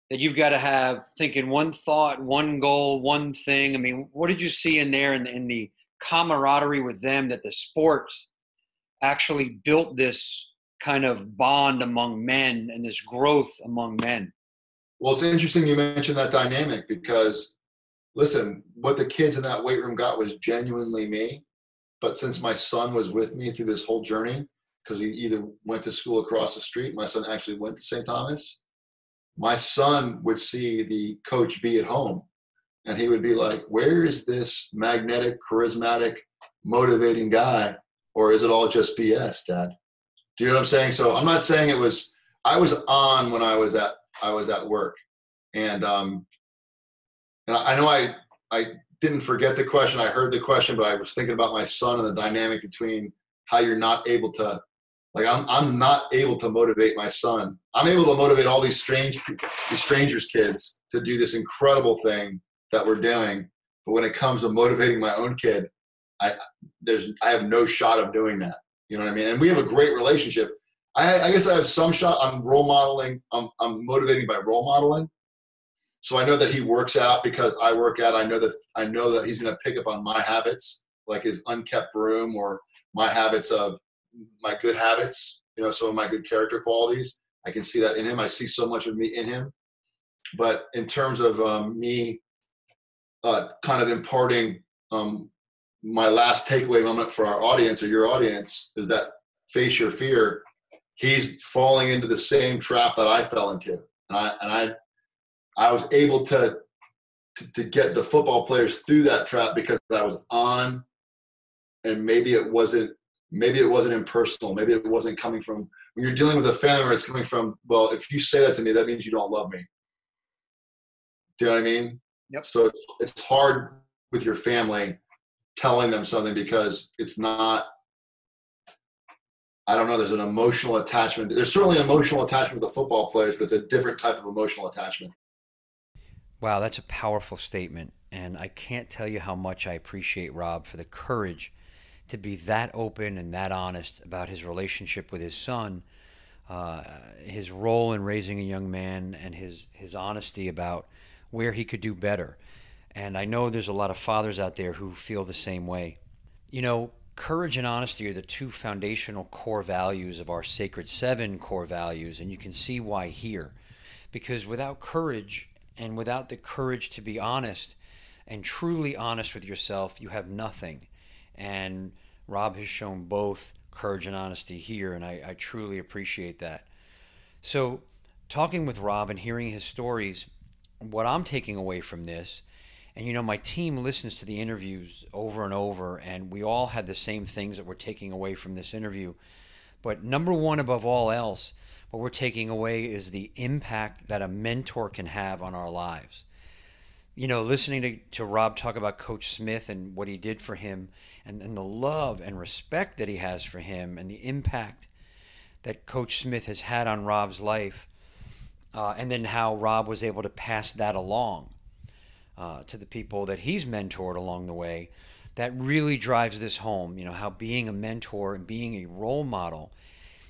that you've got to have thinking one thought, one goal, one thing. I mean, what did you see in there in the, in the camaraderie with them that the sports actually built this kind of bond among men and this growth among men? Well, it's interesting you mentioned that dynamic because, listen, what the kids in that weight room got was genuinely me. But since my son was with me through this whole journey, because he either went to school across the street, my son actually went to St. Thomas. My son would see the Coach B at home and he would be like, Where is this magnetic, charismatic, motivating guy? Or is it all just BS, Dad? Do you know what I'm saying? So I'm not saying it was I was on when I was at I was at work. And um and I know I I didn't forget the question. I heard the question, but I was thinking about my son and the dynamic between how you're not able to like I'm I'm not able to motivate my son. I'm able to motivate all these strange these strangers kids to do this incredible thing that we're doing. But when it comes to motivating my own kid, I there's I have no shot of doing that. You know what I mean? And we have a great relationship. I, I guess I have some shot. I'm role modeling. I'm I'm motivating by role modeling. So I know that he works out because I work out. I know that I know that he's going to pick up on my habits, like his unkept room or my habits of my good habits. You know, some of my good character qualities. I can see that in him. I see so much of me in him. But in terms of um, me uh, kind of imparting um, my last takeaway moment for our audience or your audience is that face your fear. He's falling into the same trap that I fell into, and I and I I was able to, to to get the football players through that trap because I was on, and maybe it wasn't maybe it wasn't impersonal. Maybe it wasn't coming from when you're dealing with a family where it's coming from. Well, if you say that to me, that means you don't love me. Do you know what I mean? Yep. So it's, it's hard with your family telling them something because it's not I don't know, there's an emotional attachment. There's certainly an emotional attachment with the football players, but it's a different type of emotional attachment. Wow, that's a powerful statement. And I can't tell you how much I appreciate Rob for the courage to be that open and that honest about his relationship with his son, uh, his role in raising a young man, and his, his honesty about where he could do better. And I know there's a lot of fathers out there who feel the same way. You know, courage and honesty are the two foundational core values of our Sacred Seven core values, and you can see why here. Because without courage and without the courage to be honest and truly honest with yourself, you have nothing. And Rob has shown both courage and honesty here, and I, I truly appreciate that. So, talking with Rob and hearing his stories, what I'm taking away from this and you know, my team listens to the interviews over and over, and we all had the same things that we're taking away from this interview. But number one, above all else, what we're taking away is the impact that a mentor can have on our lives. You know, listening to, to Rob talk about Coach Smith and what he did for him, and, and the love and respect that he has for him, and the impact that Coach Smith has had on Rob's life, uh, and then how Rob was able to pass that along uh, to the people that he's mentored along the way that really drives this home. You know, how being a mentor and being a role model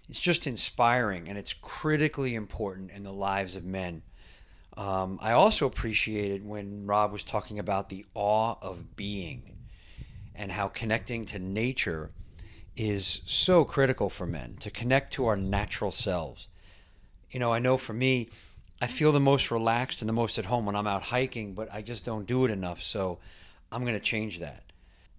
it's just inspiring and it's critically important in the lives of men. Um, I also appreciated when Rob was talking about the awe of being and how connecting to nature is so critical for men to connect to our natural selves. You know, I know for me, I feel the most relaxed and the most at home when I'm out hiking, but I just don't do it enough. So I'm going to change that.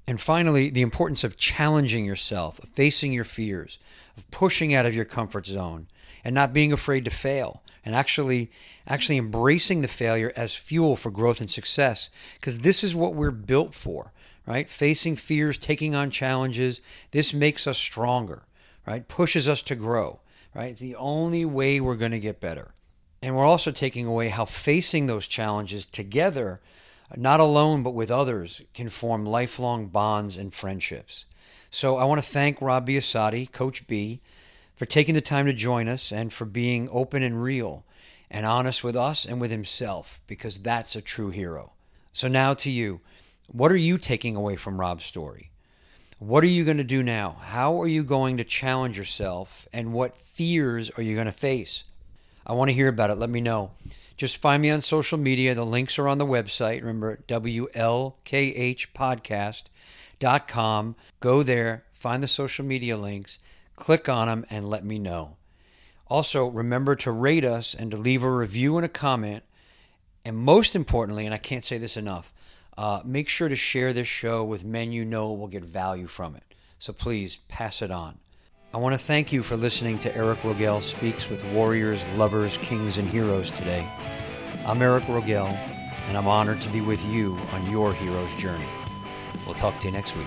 And finally, the importance of challenging yourself, of facing your fears, of pushing out of your comfort zone and not being afraid to fail and actually actually embracing the failure as fuel for growth and success because this is what we're built for, right? Facing fears, taking on challenges, this makes us stronger, right? Pushes us to grow, right? It's the only way we're going to get better. And we're also taking away how facing those challenges together, not alone but with others, can form lifelong bonds and friendships. So I want to thank Rob Biasati, Coach B, for taking the time to join us and for being open and real and honest with us and with himself, because that's a true hero. So now to you. What are you taking away from Rob's story? What are you going to do now? How are you going to challenge yourself? And what fears are you going to face? I want to hear about it. Let me know. Just find me on social media. The links are on the website. Remember, WLKHpodcast.com. Go there, find the social media links, click on them, and let me know. Also, remember to rate us and to leave a review and a comment. And most importantly, and I can't say this enough, uh, make sure to share this show with men you know will get value from it. So please pass it on. I want to thank you for listening to Eric Rogel Speaks with Warriors, Lovers, Kings, and Heroes today. I'm Eric Rogel, and I'm honored to be with you on your hero's journey. We'll talk to you next week.